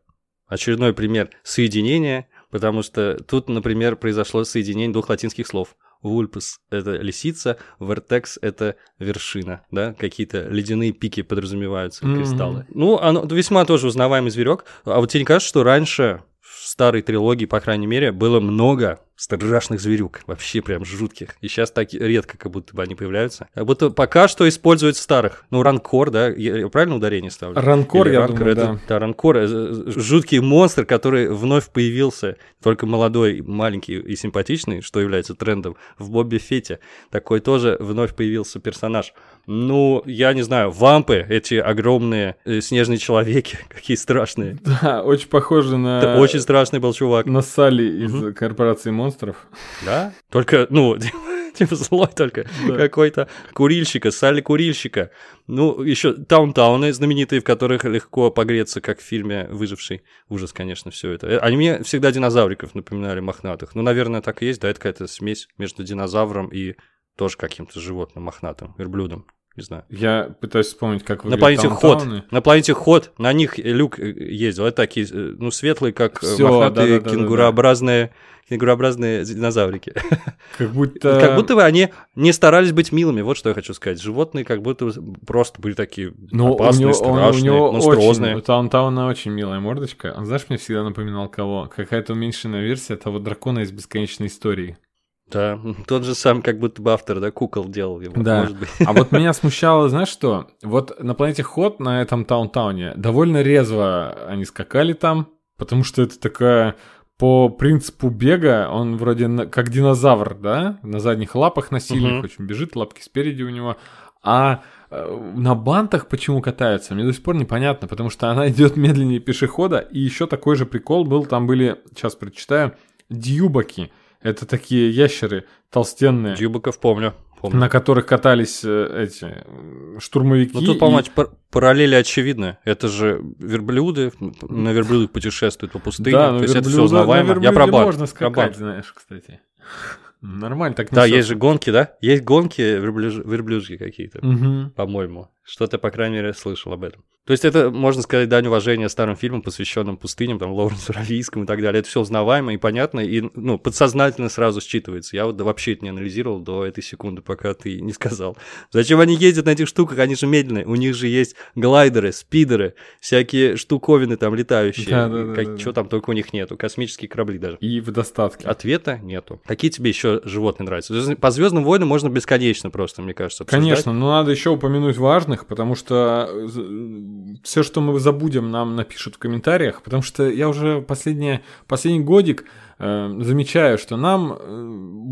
очередной пример соединения, потому что тут, например, произошло соединение двух латинских слов. Вульпус — это лисица, вертекс — это вершина, да, какие-то ледяные пики подразумеваются, Мгм. кристаллы. Ну, оно весьма тоже узнаваемый зверек. А вот тебе не кажется, что раньше в старой трилогии, по крайней мере, было много страшных зверюк, вообще прям жутких. И сейчас так редко, как будто бы они появляются. Как будто пока что используют старых. Ну, ранкор, да, я, правильно ударение ставлю? Ранкор, Или я ранкор, думаю, это, да. да, ранкор, э, э, жуткий монстр, который вновь появился, только молодой, маленький и симпатичный, что является трендом, в Бобби Фете. Такой тоже вновь появился персонаж. Ну, я не знаю, вампы, эти огромные э, снежные человеки, какие страшные. Да, очень похоже на... Это очень страшный был чувак. На Салли из корпорации монстров. Да? Только, ну, типа злой только Да. какой-то курильщика, Салли курильщика. Ну, еще таунтауны знаменитые, в которых легко погреться, как в фильме «Выживший». Ужас, конечно, все это. Э, Они мне всегда динозавриков напоминали мохнатых. Ну, наверное, так и есть, да, это какая-то смесь между динозавром и тоже каким-то животным мохнатым, верблюдом. Не знаю. Я пытаюсь вспомнить, как На планете Ход. таунтауны. На планете Ход. На них Люк э, ездил. Это такие, э, ну, светлые, как э, Всё, мохнатые да-да-да-да-да. кенгурообразные, кенгурообразные динозаврики. Как будто... Как будто бы они не старались быть милыми, вот что я хочу сказать. Животные как будто просто были такие Ну, опасные, у него, страшные, у него монструозные. очень, у Таунтауна очень милая мордочка. Он, знаешь, мне всегда напоминал кого? Какая-то уменьшенная версия того дракона из бесконечной истории. Да, тот же сам как будто бы автор, да, кукол делал его, Да. может быть. А вот меня смущало, знаешь что? Вот на планете Ход, на этом Таунтауне, довольно резво они скакали там, потому что это такая по принципу бега, он вроде на- как динозавр, да? На задних лапах на сильных Мгм. очень бежит, лапки спереди у него. А э, на бантах почему катаются, мне до сих пор непонятно, потому что она идет медленнее пешехода. И еще такой же прикол был, там были, сейчас прочитаю, дьюбаки. Это такие ящеры толстенные Дюбаков помню. помню. на которых катались э, эти э, штурмовики. Ну тут, и- по-моему, пар- параллели очевидны. Это же верблюды, на верблюдах путешествуют по пустыне. да, то есть это все верблюда- узнаваемо. на Я про бант. можно про скакать, бант. знаешь, кстати. Нормально так Да, несётся. есть же гонки, да? Есть гонки верблюж- верблюжьи какие-то, Мгм. по-моему. Что-то, по крайней мере, слышал об этом. То есть это, можно сказать, дань уважения старым фильмам, посвященным пустыням, там, Лоуренсу Равийскому и так далее. Это все узнаваемо и понятно, и, ну, подсознательно сразу считывается. Я вот вообще это не анализировал до этой секунды, пока ты не сказал. Зачем они ездят на этих штуках? Они же медленные. У них же есть глайдеры, спидеры, всякие штуковины там летающие. Да-да-да-да-да. Что там только у них нету. Космические корабли даже. И в достатке. Ответа нету. Какие тебе еще животные нравятся? По Звездным войнам можно бесконечно просто, мне кажется. обсуждать. Конечно, но надо еще упомянуть важных, потому что все, что мы забудем, нам напишут в комментариях, потому что я уже последнее, последний годик замечаю, что нам э,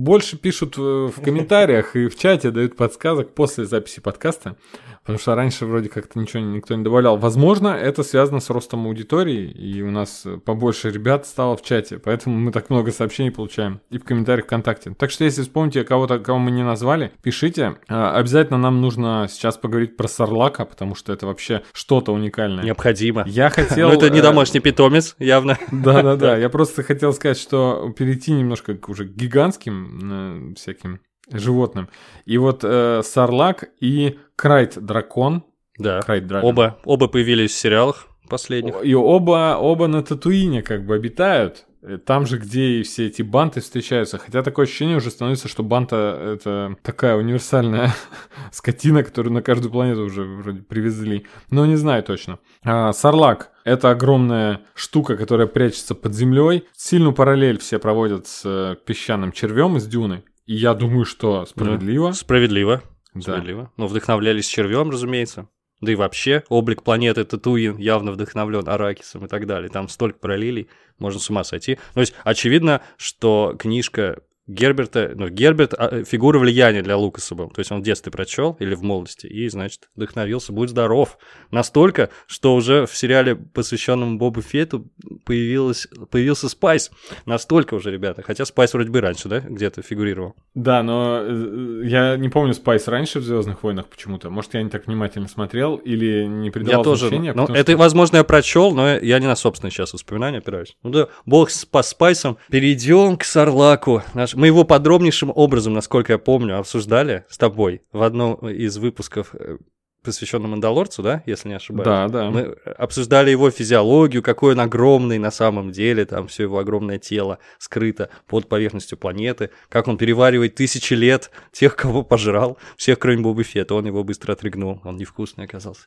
больше пишут э, в комментариях и в чате дают подсказок после записи подкаста, потому что раньше вроде как-то ничего никто не добавлял. Возможно, это связано с ростом аудитории, и у нас э, побольше ребят стало в чате, поэтому мы так много сообщений получаем и в комментариях ВКонтакте. Так что если вспомните кого-то, кого мы не назвали, пишите. А, Обязательно нам нужно сейчас поговорить про Сарлака, потому что это вообще что-то уникальное. Необходимо. Я хотел... Ну, это не э, домашний питомец, явно. Да-да-да, я просто хотел сказать, что перейти немножко к уже гигантским э, всяким животным. И вот э, Сарлак и Крайт-дракон. Да. Крайт-дракон. Оба, оба появились в сериалах последних. И оба, оба на Татуине как бы обитают. Э, Там же, где и все эти банты встречаются. Хотя такое ощущение уже становится, что банта — это такая универсальная скотина, которую на каждую планету уже вроде привезли. Но не знаю точно. А, Сарлак — это огромная штука, которая прячется под землей. Сильную параллель все проводят с э, песчаным червем из дюны. И я думаю, что справедливо. Справедливо. Да. Справедливо. Но вдохновлялись червем, разумеется. Да и вообще, облик планеты Татуин явно вдохновлен Аракисом и так далее. Там столько параллелей, можно с ума сойти. То есть, очевидно, что книжка Герберта, ну, Герберт а, фигура влияния для Лукаса был. То есть он в детстве прочел или в молодости, и, значит, вдохновился, будь здоров. Настолько, что уже в сериале, посвященном Бобу Фетту, появилась, появился Спайс. Настолько уже, ребята. Хотя Спайс вроде бы раньше, да, где-то фигурировал. Да, но э, я не помню Спайс раньше в Звездных войнах почему-то. Может, я не так внимательно смотрел или не придавал Я тоже. значения. Ну, это, что- возможно, я прочел, но я не на собственные сейчас воспоминания опираюсь. Ну да, бог с по спайсом. Перейдем к Сарлаку. Наш... Мы его подробнейшим образом, насколько я помню, обсуждали с тобой в одном из выпусков, э, посвященном Мандалорцу, да, если не ошибаюсь. Да, да. Мы обсуждали его физиологию, какой он огромный на самом деле, там все его огромное тело скрыто под поверхностью планеты, как он переваривает тысячи лет тех, кого пожрал, всех, кроме Боба Фетта, он его быстро отрыгнул, он невкусный оказался.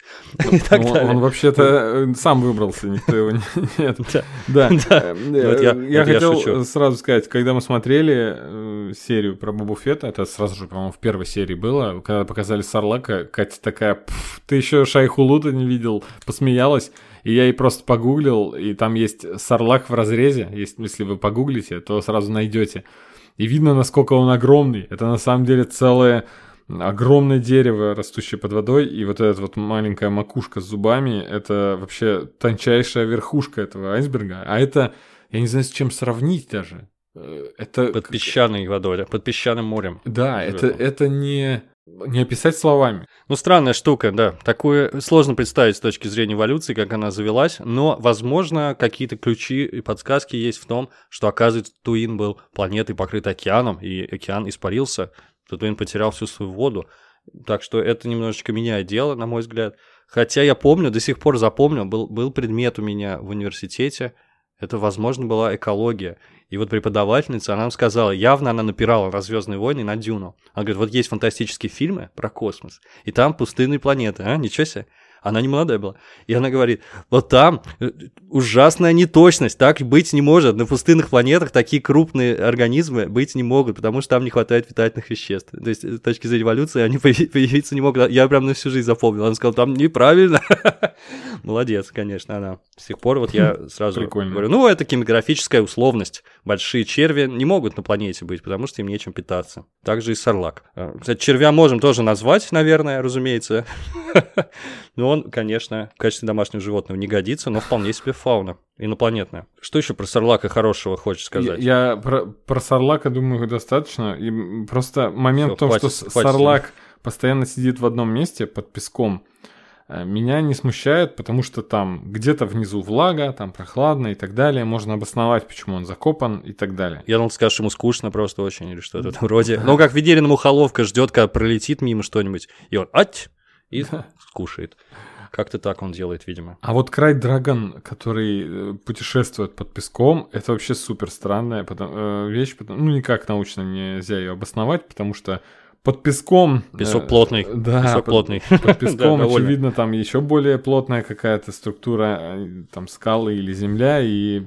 Так он, вообще-то сам выбрался, никто его не... Да. Я- хотел сразу сказать, когда мы смотрели э, серию про Бобу Фетта, это сразу же, по-моему, в первой серии было, когда показали Сарлака, Катя такая, «Пф, ты еще Шайху Лута не видел, посмеялась. И я ей просто погуглил, и там есть Сарлак в разрезе, есть, если вы погуглите, то сразу найдете. И видно, насколько он огромный. Это на самом деле целое огромное дерево, растущее под водой, и вот эта вот маленькая макушка с зубами, это вообще тончайшая верхушка этого айсберга. А это, я не знаю, с чем сравнить даже. Э, Это... Под песчаной водой, под песчаным морем. Да, это, это не, не описать словами. Ну, странная штука, да. Такое сложно представить с точки зрения эволюции, как она завелась, но, возможно, какие-то ключи и подсказки есть в том, что, оказывается, Туин был планетой, покрытой океаном, и океан испарился, Татуин потерял всю свою воду, Так что это немножечко меняет дело, на мой взгляд. Хотя я помню, до сих пор запомнил, был, был предмет у меня в университете, это, возможно, была экология. И вот преподавательница, она нам сказала, явно она напирала на «Звездные войны» на «Дюну». Она говорит, вот есть фантастические фильмы про космос, и там пустынные планеты, а, ничего себе. Она не молодая была. И она говорит, вот там э, ужасная неточность, так быть не может. На пустынных планетах такие крупные организмы быть не могут, потому что там не хватает питательных веществ. То есть с точки зрения эволюции они появиться не могут. Я прям на всю жизнь запомнил. Она сказала, там неправильно. Молодец, конечно, она. С тех пор вот я сразу Прикольно. говорю, ну, это кинематографическая условность. Большие черви не могут на планете быть, потому что им нечем питаться. Также и сарлак. А, Кстати, червя можем тоже назвать, наверное, разумеется. Но он, конечно, в качестве домашнего животного не годится, но вполне себе фауна инопланетная. Что еще про сарлака хорошего хочешь сказать? Я, я про, про Сарлака думаю достаточно. И просто момент Всё, в том, хватит- что хватит Сарлак постоянно сидит в одном месте под песком, э, меня не смущает, потому что там где-то внизу влага, там прохладно и так далее. Можно обосновать, почему он закопан и так далее. Я думал, скажешь, ему скучно просто очень или что-то в этом роде. Ну, как Ведерина Мухоловка ждет, когда пролетит мимо что-нибудь, и он ать, и скушает. Как-то так он делает, видимо. А вот Край Драгон, который э, путешествует под песком, это вообще супер странная потом- э, вещь. потому- ну, никак научно нельзя ее обосновать, потому что под песком... э, Песок плотный. Да, Песок под- плотный. Под песком, Да, очевидно, там еще более плотная какая-то структура, там скалы или земля, и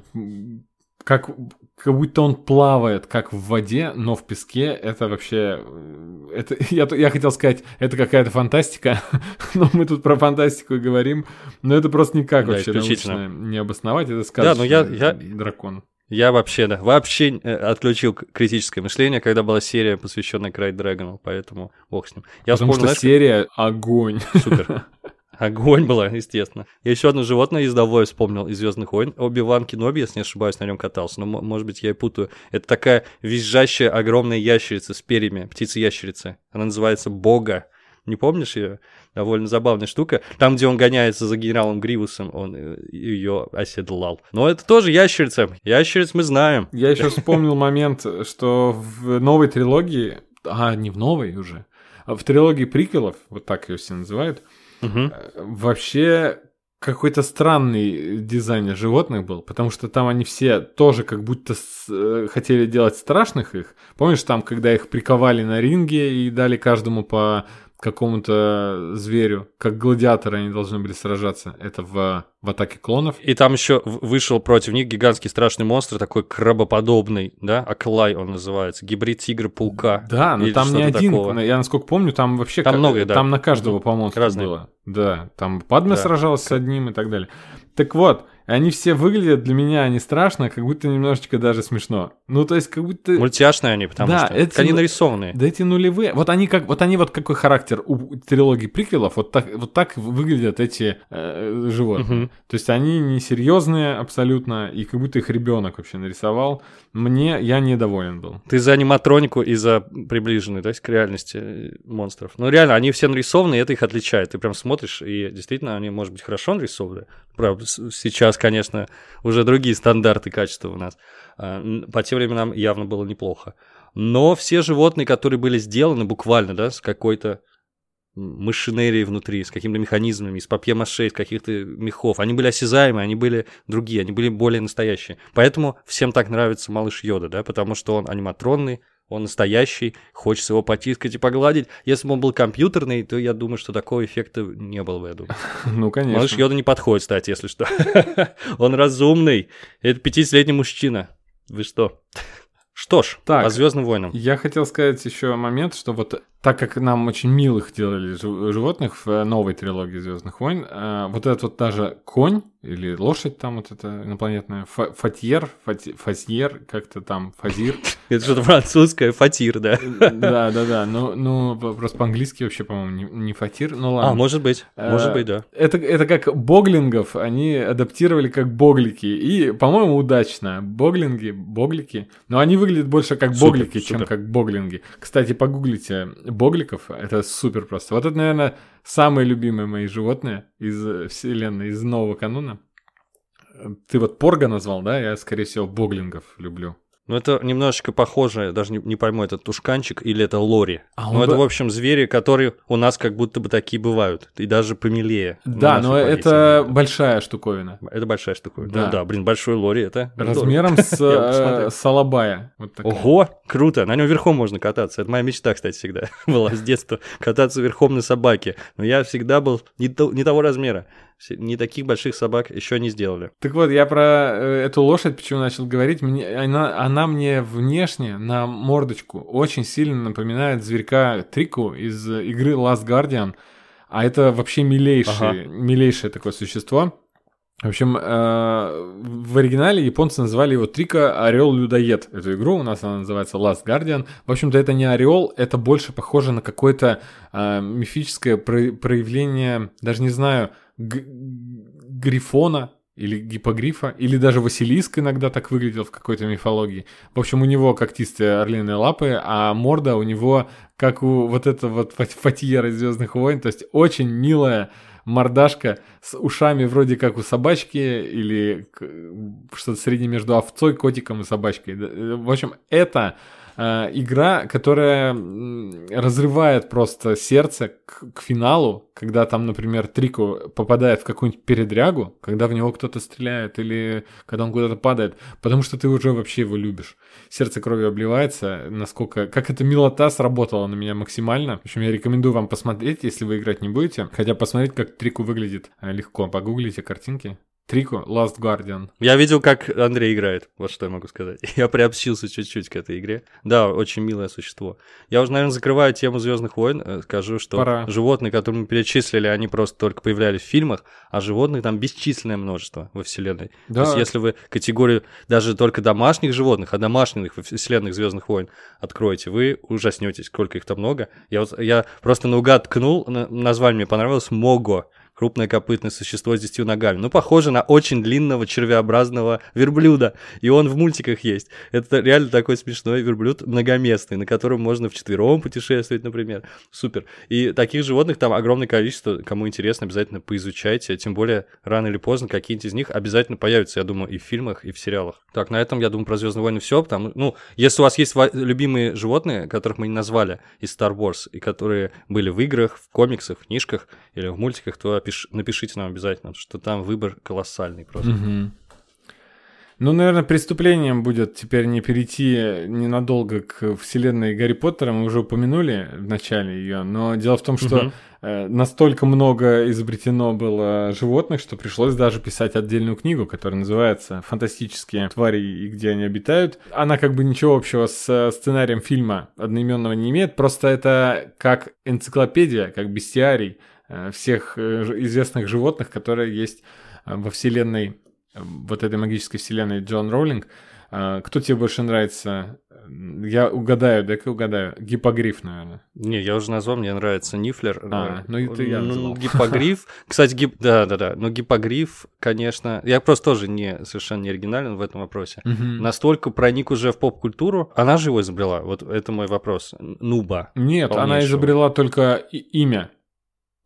как, как будто он плавает, как в воде, но в песке это вообще... э, Это, я, я хотел сказать, это какая-то фантастика, но мы тут про фантастику говорим, но это просто никак Да, вообще научно не обосновать, это Да, сказочный но я- я- дракон. Я вообще, да, вообще э, отключил критическое мышление, когда была серия, посвященная Крайт Дрэгону, поэтому бог с ним. Я Потому вспомнил, что знаешь, серия огонь. Супер. Огонь была, естественно. Я еще одно животное ездовое вспомнил из Звездных войн. Оби-Ван Кеноби, если не ошибаюсь, на нем катался. Но, может быть, я и путаю. Это такая визжащая огромная ящерица с перьями, птица-ящерица. Она называется Бога. Не помнишь ее? Довольно забавная штука. Там, где он гоняется за генералом Гривусом, он ее оседлал. Но это тоже ящерица. Ящериц мы знаем. Я еще вспомнил момент, что в новой трилогии, а не в новой уже, а в трилогии приквелов, вот так ее все называют, Э, вообще какой-то странный дизайн животных был, потому что там они все тоже как будто с- э, хотели делать страшных их. Помнишь, там, когда их приковали на ринге и дали каждому по какому-то зверю, как гладиаторы они должны были сражаться. Это в, в атаке клонов. И там еще вышел против них гигантский страшный монстр, такой крабоподобный, да, Аклай он называется, гибрид тигра-паука. Да, но там не один. такого. Я насколько помню, там вообще Там ка- много, да. там на каждого по монстру Разные. было. Да, там Падме Да. сражалась с одним и так далее. Так вот, они все выглядят для меня не страшно, как будто немножечко даже смешно. Ну, то есть, как будто. Мультяшные они, потому Да, что эти они ну- нарисованные. Да эти нулевые. Вот они как, вот они вот какой характер у трилогии приквелов, вот так, вот так выглядят эти э, животные. Мгм. То есть они несерьезные абсолютно, и как будто их ребенок вообще нарисовал. Мне я недоволен был. Ты за аниматронику и за приближенный, то есть к реальности э, монстров. Ну, реально, они все нарисованы, и это их отличает. Ты прям смотришь, и действительно, они, может быть, хорошо нарисованы. Правда, сейчас, конечно, уже другие стандарты качества у нас. А, По тем временам явно было неплохо. Но все животные, которые были сделаны буквально, да, с какой-то машинерией внутри, с какими-то механизмами, из папье-маше, из каких-то мехов. Они были осязаемые, они были другие, они были более настоящие. Поэтому всем так нравится малыш Йода, да, потому что он аниматронный, он настоящий, хочется его потискать и погладить. Если бы он был компьютерный, то я думаю, что такого эффекта не было бы, я думаю. Ну, конечно. Малыш Йода не подходит, кстати, если что. Он разумный. Это 50-летний мужчина. Вы что? Что ж, Так. по Звездным войнам. Я хотел сказать еще момент, что вот так как нам очень милых делали жи- животных в э, новой трилогии Звездных войн, э, вот этот вот даже конь или лошадь там вот эта инопланетная, фа- фатьер, фати- фасьер, как-то там, фазир. Это что-то французское, фатир, да? Да, да, да. Ну, ну просто по-английски вообще, по-моему, не, фатир. Ну ладно. А, может быть, может Э, быть, да. Это, это как боглингов, они адаптировали как боглики. И, по-моему, удачно. Боглинги, боглики. Но они выглядят больше как боглики, чем как боглинги. Кстати, погуглите богликов. Это супер просто. Вот это, наверное, самые любимые мои животные из э, вселенной, из нового кануна. Ты вот порга назвал, да? Я, скорее всего, боглингов люблю. Ну, это немножечко похоже, даже не, не пойму, это тушканчик или это лори. А ну, он это, бы- в общем, звери, которые у нас как будто бы такие бывают, и даже помилее. Да, но нашей это повесили. большая штуковина. Это большая штука. Да. Ну да, блин, большой лори это... Размером с Я э, посмотрел. с алабая. Вот такая. Ого, круто, на нем верхом можно кататься. Это моя мечта, кстати, всегда была с детства, кататься верхом на собаке. Но я всегда был не того размера. Не таких больших собак еще не сделали. Так вот, я про э, эту лошадь почему начал говорить. Мне, она, она мне внешне на мордочку очень сильно напоминает зверька Трику из игры Last Guardian. А это вообще милейшее, Ага. милейшее такое существо. В общем, э, в оригинале японцы называли его Трика Орел Людоед. Эту игру у нас она называется Last Guardian. В общем-то, это не орел, это больше похоже на какое-то э, мифическое про- проявление, даже не знаю, грифона или гипогрифа, или даже Василиск иногда так выглядел в какой-то мифологии. В общем, у него когтистые орлиные лапы, а морда у него как у вот этого вот фат- фатьера из Звездных войн, то есть очень милая мордашка с ушами вроде как у собачки или что-то среднее между овцой, котиком и собачкой. В общем, это э, игра, которая разрывает просто сердце к, к финалу, когда там, например, Трико попадает в какую-нибудь передрягу, когда в него кто-то стреляет или когда он куда-то падает, потому что ты уже вообще его любишь. Сердце кровью обливается, насколько... Как эта милота сработала на меня максимально. В общем, я рекомендую вам посмотреть, если вы играть не будете. Хотя посмотреть, как Трику выглядит э, легко. Погуглите картинки. Трико, Last Guardian. Я видел, как Андрей играет, вот что я могу сказать. Я приобщился чуть-чуть к этой игре. Да, очень милое существо. Я уже, наверное, закрываю тему Звездных войн. э, Скажу, что Пора. животные, которые мы перечислили, они просто только появлялись в фильмах, а животных там бесчисленное множество во Вселенной. Да. То есть, если вы категорию даже только домашних животных, а домашних во Вселенных Звездных войн откроете, вы ужаснетесь, сколько их там много. Я, вот, я просто наугад ткнул, на- название мне понравилось Мого. Крупное копытное существо с десятью ногами. Ну, похоже на очень длинного червеобразного верблюда. И он в мультиках есть. Это реально такой смешной верблюд многоместный, на котором можно вчетвером путешествовать, например. Супер. И таких животных там огромное количество. Кому интересно, обязательно поизучайте. Тем более, рано или поздно какие-нибудь из них обязательно появятся, я думаю, и в фильмах, и в сериалах. Так, на этом, я думаю, про Звездные войны все. Потому, ну, если у вас есть любимые животные, которых мы не назвали из Star Wars, и которые были в играх, в комиксах, в книжках или в мультиках, то опиш- напишите нам обязательно, что там выбор колоссальный просто. Мгм. Ну, наверное, преступлением будет теперь не перейти ненадолго к вселенной Гарри Поттера. Мы уже упомянули в начале ее, но дело в том, что э, настолько много изобретено было животных, что пришлось даже писать отдельную книгу, которая называется «Фантастические твари и где они обитают». Она как бы ничего общего с э, сценарием фильма одноименного не имеет, просто это как энциклопедия, как бестиарий всех э, известных животных, которые есть э, во вселенной э, вот этой магической вселенной Джон Роулинг. А, Кто тебе больше нравится? Я угадаю, дай-ка угадаю. Гипогриф, наверное. Не, я уже назвал, мне нравится Нифлер. А, ну и ты я Ну, назвал. Гипогриф. Кстати, гип... да, да, да. Но гипогриф, конечно. Я просто тоже не совершенно не оригинален в этом вопросе. Мгм. Настолько проник уже в поп-культуру. Она же его изобрела. Вот это мой вопрос. Нуба. Нет, она изобрела только имя,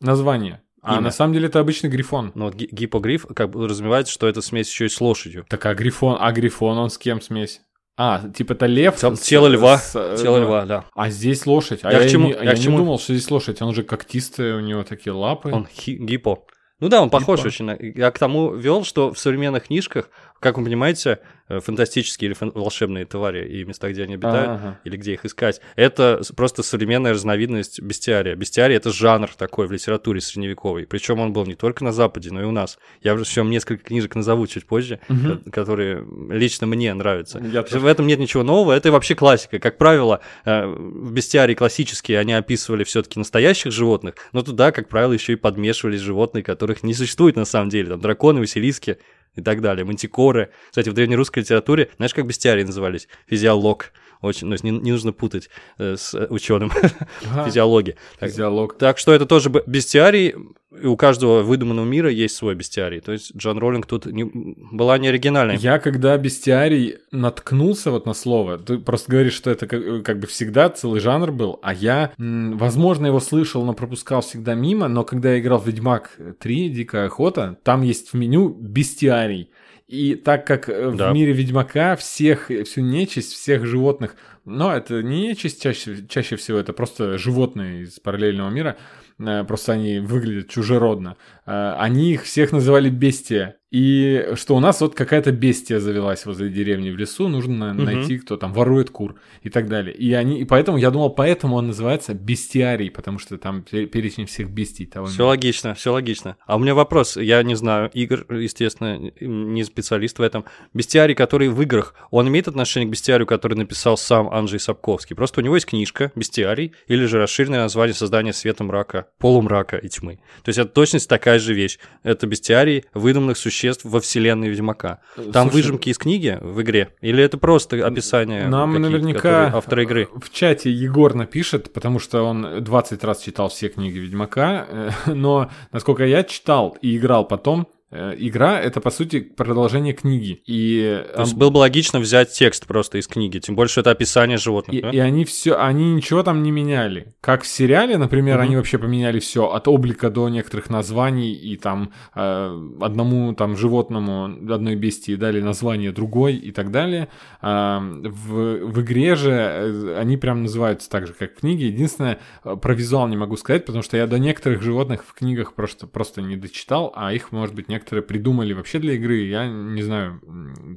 название. А Имя. на самом деле это обычный грифон. Вот ги- гипогриф как бы разумевается, что это смесь еще и с лошадью. Так а грифон, а грифон он с кем смесь? А, типа это лев? Тел- с- тело льва. с, э, Тело да. льва, да. А здесь лошадь. А Я я, к чему- не, я я к не чему- думал, что здесь лошадь. Он же когтистый, у него такие лапы. Он хи- гипо. Ну да, он похож Гипо. очень. на- Я к тому вел, что в современных книжках, как вы понимаете, э, фантастические или фан- волшебные твари и места, где они обитают, Ага. или где их искать, это просто современная разновидность бестиария. Бестиарий — это жанр такой в литературе средневековой. Причем он был не только на Западе, но и у нас. Я всем несколько книжек назову чуть позже, ко- которые лично мне нравятся. Я тоже. В этом нет ничего нового, это вообще классика. Как правило, э, в бестиарии классические они описывали все-таки настоящих животных, но туда, как правило, еще и подмешивались животные, которых не существует на самом деле. Там драконы, василиски и так далее, мантикоры. Кстати, в древнерусской литературе, знаешь, как бестиарии назывались? Физиолог. Очень, ну, не, не нужно путать э, с ученым Ага. физиологии. Так, Физиолог. так что это тоже бестиарий, и у каждого выдуманного мира есть свой бестиарий. То есть Джон Роллинг тут не- была не оригинальной. Я когда бестиарий наткнулся вот на слово, ты просто говоришь, что это как, как бы всегда целый жанр был, а я, возможно, его слышал, но пропускал всегда мимо, но когда я играл в Ведьмак 3, Дикая охота, там есть в меню бестиарий. И так как э, в Да. мире Ведьмака всех, всю нечисть, всех животных, но это не нечисть чаще, чаще всего, это просто животные из параллельного мира, э, просто они выглядят чужеродно. Э, Они их всех называли бестия. И что у нас вот какая-то бестия завелась возле деревни в лесу, нужно Мгм. найти, кто там ворует кур и так далее. И они, и поэтому я думал, поэтому он называется бестиарий, потому что там пе- перечень всех бестий того Все логично, все логично. А у меня вопрос, я не знаю, игр, естественно, не специалист в этом. Бестиарий, который в играх, он имеет отношение к бестиарию, который написал сам Анджей Сапковский? Просто у него есть книжка «Бестиарий» или же расширенное название создания света мрака, полумрака и тьмы. То есть это точность такая же вещь. Это бестиарий выдуманных существ во вселенной Ведьмака. Там Слушай, выжимки из книги в игре? Или это просто описание Нам наверняка авторы игры? в чате Егор напишет, потому что он 20 раз читал все книги Ведьмака, э, но насколько я читал и играл потом, э, игра это по сути продолжение книги. И, То есть было бы логично взять текст просто из книги, тем больше это описание животных. и, да? и они все, они ничего там не меняли. Как в сериале, например, Мгм. они вообще поменяли все от облика до некоторых названий и там э, одному там животному одной бестии дали название другой и так далее. В, в игре же э, они прям называются так же, как в книге. Единственное, э, про визуал не могу сказать, потому что я до некоторых животных в книгах просто, просто не дочитал, а их, может быть, некоторые придумали вообще для игры, я не знаю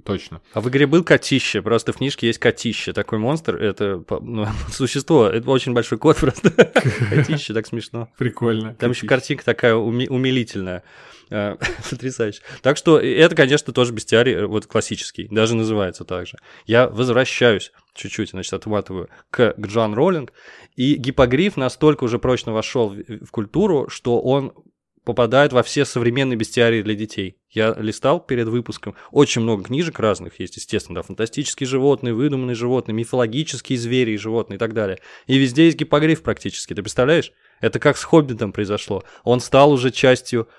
точно. А в игре был котище, просто в книжке есть котище. Такой монстр, это ну, существо, это очень большой кот просто. Котище, так смешно. Прикольно. Там еще картинка такая уми- умилительная. Э, Потрясающе. Так что это, конечно, тоже бестиарий, э, вот классический, даже называется так же. Я возвращаюсь чуть-чуть, значит, отматываю к, к Джоан Роллинг, и гипогриф настолько уже прочно вошел в, в культуру, что он попадает во все современные бестиарии для детей. Я листал перед выпуском. Очень много книжек разных есть, естественно, да, фантастические животные, выдуманные животные, мифологические звери и животные и так далее. И везде есть гипогриф практически, ты представляешь? Это как с Хоббитом произошло. Он стал уже частью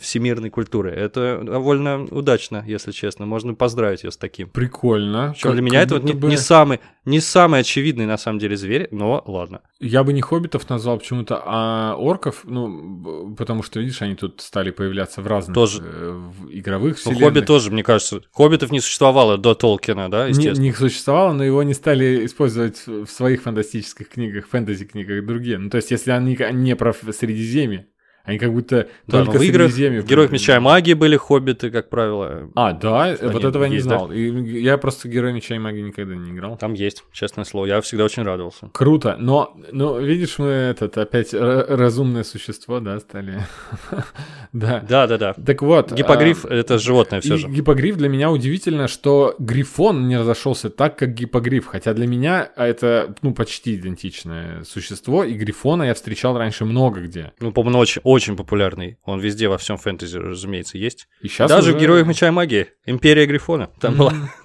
всемирной культуры. Это довольно удачно, если честно. Можно поздравить ее с таким. Прикольно. Как- для меня это вот не, бы- не самый, не самый очевидный на самом деле зверь, но ладно. Я бы не хоббитов назвал почему-то, а орков, ну, потому что, видишь, они тут стали появляться в разных Тоже. э, в игровых Ну, вселенных. Хоббит тоже, мне кажется, Хоббитов не существовало до Толкина, да, Не, естественно. не существовало, но его не стали использовать в в своих фантастических книгах, фэнтези-книгах другие. Ну, то есть, если они не про Средиземье, они как будто Да, только в играх, Средиземье. в Героях Меча и Магии были хоббиты, как правило. А, да, вот этого я не есть, да? знал. И я просто Герой Меча и Магии никогда не играл. Там есть, честное слово. Я всегда очень радовался. Круто, но, но видишь, мы этот опять разумное существо, да, стали. Да. Да, да, да. Так вот. Гипогриф а, это животное все же. гипогриф для меня удивительно, что грифон не разошелся так, как гипогриф. Хотя для меня это, ну, почти идентичное существо. И грифона я встречал раньше много где. Ну, по-моему, очень, очень популярный. Он везде во всем фэнтези, разумеется, есть. И сейчас Даже уже- в Героях Меча и Магии. Империя Грифона. Там была.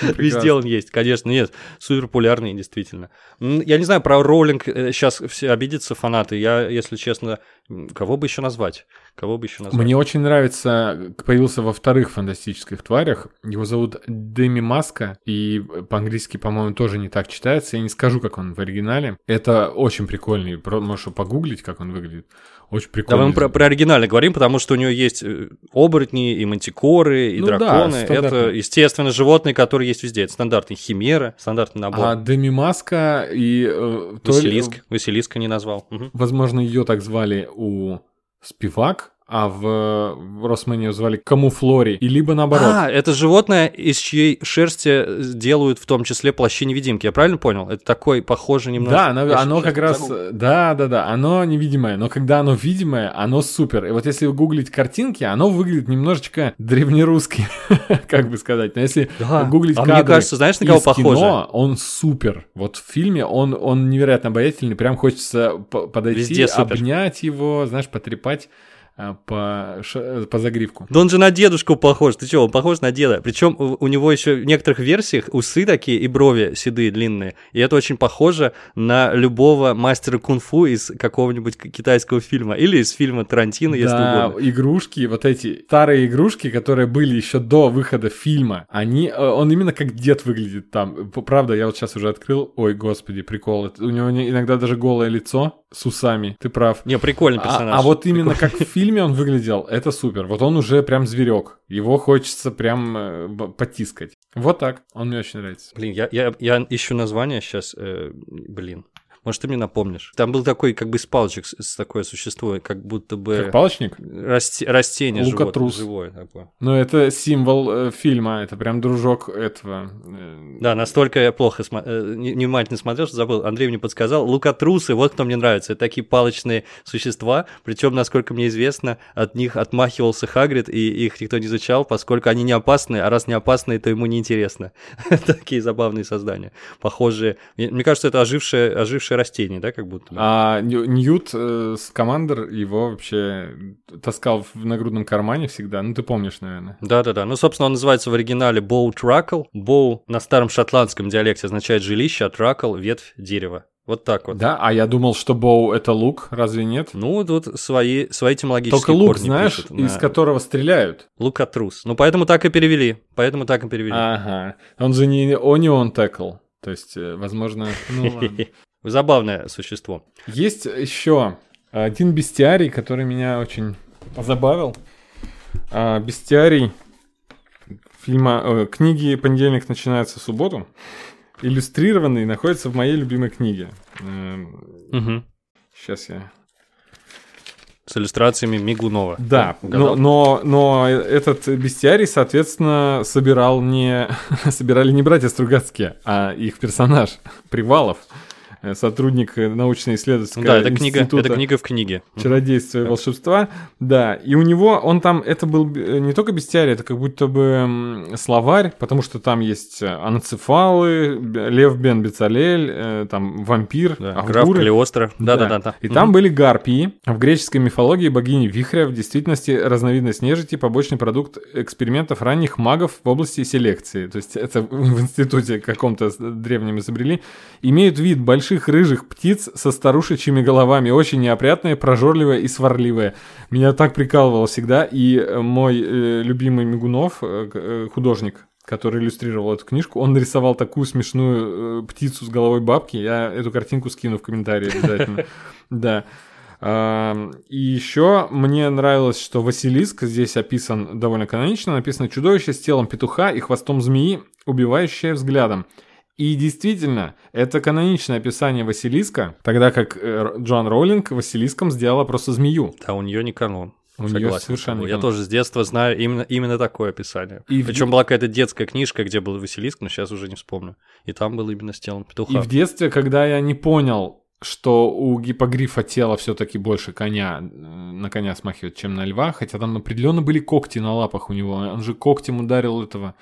Везде он есть, конечно, нет, супер популярный, действительно. Я не знаю, про роллинг сейчас все обидятся фанаты. Я, если честно, кого бы еще назвать? Кого бы еще назвать? Мне очень нравится, появился во вторых фантастических тварях. Его зовут Деми Маска, и по-английски, по-моему, тоже не так читается. Я не скажу, как он в оригинале. Это очень прикольный. Можешь погуглить, как он выглядит. Очень Давай прикольный. мы про, про оригинальный говорим, потому что у него есть э, оборотни, и мантикоры, и Ну да, драконы. это, стандартные. естественно, животные, которые есть везде. Это стандартный химера, стандартный набор. А Деми Маска и... э, то ли- Василиск. Василиска не назвал. Мгм. Возможно, ее так звали у Спивак, а в, в Росмане ее звали Камуфлори. И либо наоборот. А, это животное, из чьей шерсти делают в том числе плащи-невидимки. Я правильно понял? Это такой похоже немного. Да, оно, оно как раз, загуглю. да, да, да, оно невидимое, но когда оно видимое, оно супер. И вот если гуглить картинки, оно выглядит немножечко древнерусски, как бы сказать. Но если Да. гуглить А кадры мне кажется, знаешь, на кого похоже? кино, он супер. Вот в фильме он, он невероятно обаятельный, прям хочется по- подойти, обнять его, знаешь, потрепать по, ш- по загривку. Да он же на дедушку похож. Ты что, он похож на деда. Причем у, у него еще в некоторых версиях усы такие и брови седые, длинные. И это очень похоже на любого мастера кунг-фу из какого-нибудь китайского фильма. Или из фильма Тарантино, если да, угодно. игрушки, вот эти старые игрушки, которые были еще до выхода фильма, они, э, он именно как дед выглядит там. Правда, я вот сейчас уже открыл, ой, господи, прикол, у него не- иногда даже голое лицо, с усами, ты прав. Не, прикольный А, персонаж. а вот именно как в фильме он выглядел, это супер. Вот он уже прям зверек. Его хочется прям э, потискать. Вот так. Он мне очень нравится. Блин, я, я, я ищу название сейчас. блин. Может, ты мне напомнишь? Там был такой, как бы из палочек, с, такое существо, как будто бы Как палочник? расте- растение Лукотрус. живое такое. Ну, это символ э, фильма, это прям дружок этого. э, Да, настолько я плохо смо- э, невнимательно смотрел, что забыл. Андрей мне подсказал. Лукотрусы, вот кто мне нравится. Это такие палочные существа. Причем, насколько мне известно, от них отмахивался Хагрид, и их никто не изучал, поскольку они не опасны, а раз не опасны, то ему неинтересно. Такие забавные создания. Похожие. Мне кажется, это ожившее, ожившее растение, да, как будто? А Нью- Ньют э, с командор его вообще таскал в нагрудном кармане всегда. Ну, ты помнишь, наверное. Да-да-да. Ну, собственно, он называется в оригинале Боу Тракл. Боу на старом шотландском диалекте означает жилище, а Тракл — ветвь дерева. Вот так вот. Да, а я думал, что боу это лук, разве нет? Ну, тут свои, свои этимологические Только лук, корни знаешь, пишут. из Да. которого стреляют. Лукотрус. Ну, поэтому так и перевели. Поэтому так и перевели. Ага. Он же не Onion Tackle. То есть, э, возможно... Ну, ладно. Забавное существо. Есть еще один бестиарий, который меня очень позабавил. А, Бестиарий фильма, э, книги «Понедельник начинается в субботу». Иллюстрированный находится в моей любимой книге. Мгм. Сейчас я... С иллюстрациями Мигунова. Да, но, но, но этот бестиарий, соответственно, собирал не... собирали не братья Стругацкие, а их персонаж Привалов, сотрудник э, научно-исследовательского Да, это книга, института. это книга в книге. Чародейство и волшебства. Да, и у него, он там, это был э, не только бестиарий, это как будто бы словарь, потому что там есть э, аноцефалы, б- Лев Бен Бецалель, э, там вампир, Да, Граф Авгуры. Калиостро. Да-да-да. да. И там были гарпии. В греческой мифологии богини Вихря в действительности разновидность нежити, побочный продукт экспериментов ранних магов в области селекции. То есть это в институте каком-то древнем изобрели. Имеют вид больших рыжих птиц со старушечьими головами, очень неопрятные, прожорливые и сварливые. Меня так прикалывало всегда. И э, мой э, любимый Мигунов, э, э, художник, который иллюстрировал эту книжку, он нарисовал такую смешную э, птицу с головой бабки. Я эту картинку скину в комментарии обязательно. Да. И еще мне нравилось, что Василиск здесь описан довольно канонично. Написано «Чудовище с телом петуха и хвостом змеи, убивающее взглядом». И действительно, это каноничное описание Василиска, тогда как э, Джоан Роулинг Василиском сделала просто змею. Да, у нее не канон. У Согласен. совершенно не Я канон. тоже с детства знаю именно, именно такое описание. И в Причем де- была какая-то детская книжка, где был Василиск, но сейчас уже не вспомню. И там был именно с телом петуха. И в детстве, когда я не понял, что у гипогрифа тело все-таки больше коня, на коня смахивает, чем на льва, хотя там определенно были когти на лапах у него. Он же когтем ударил этого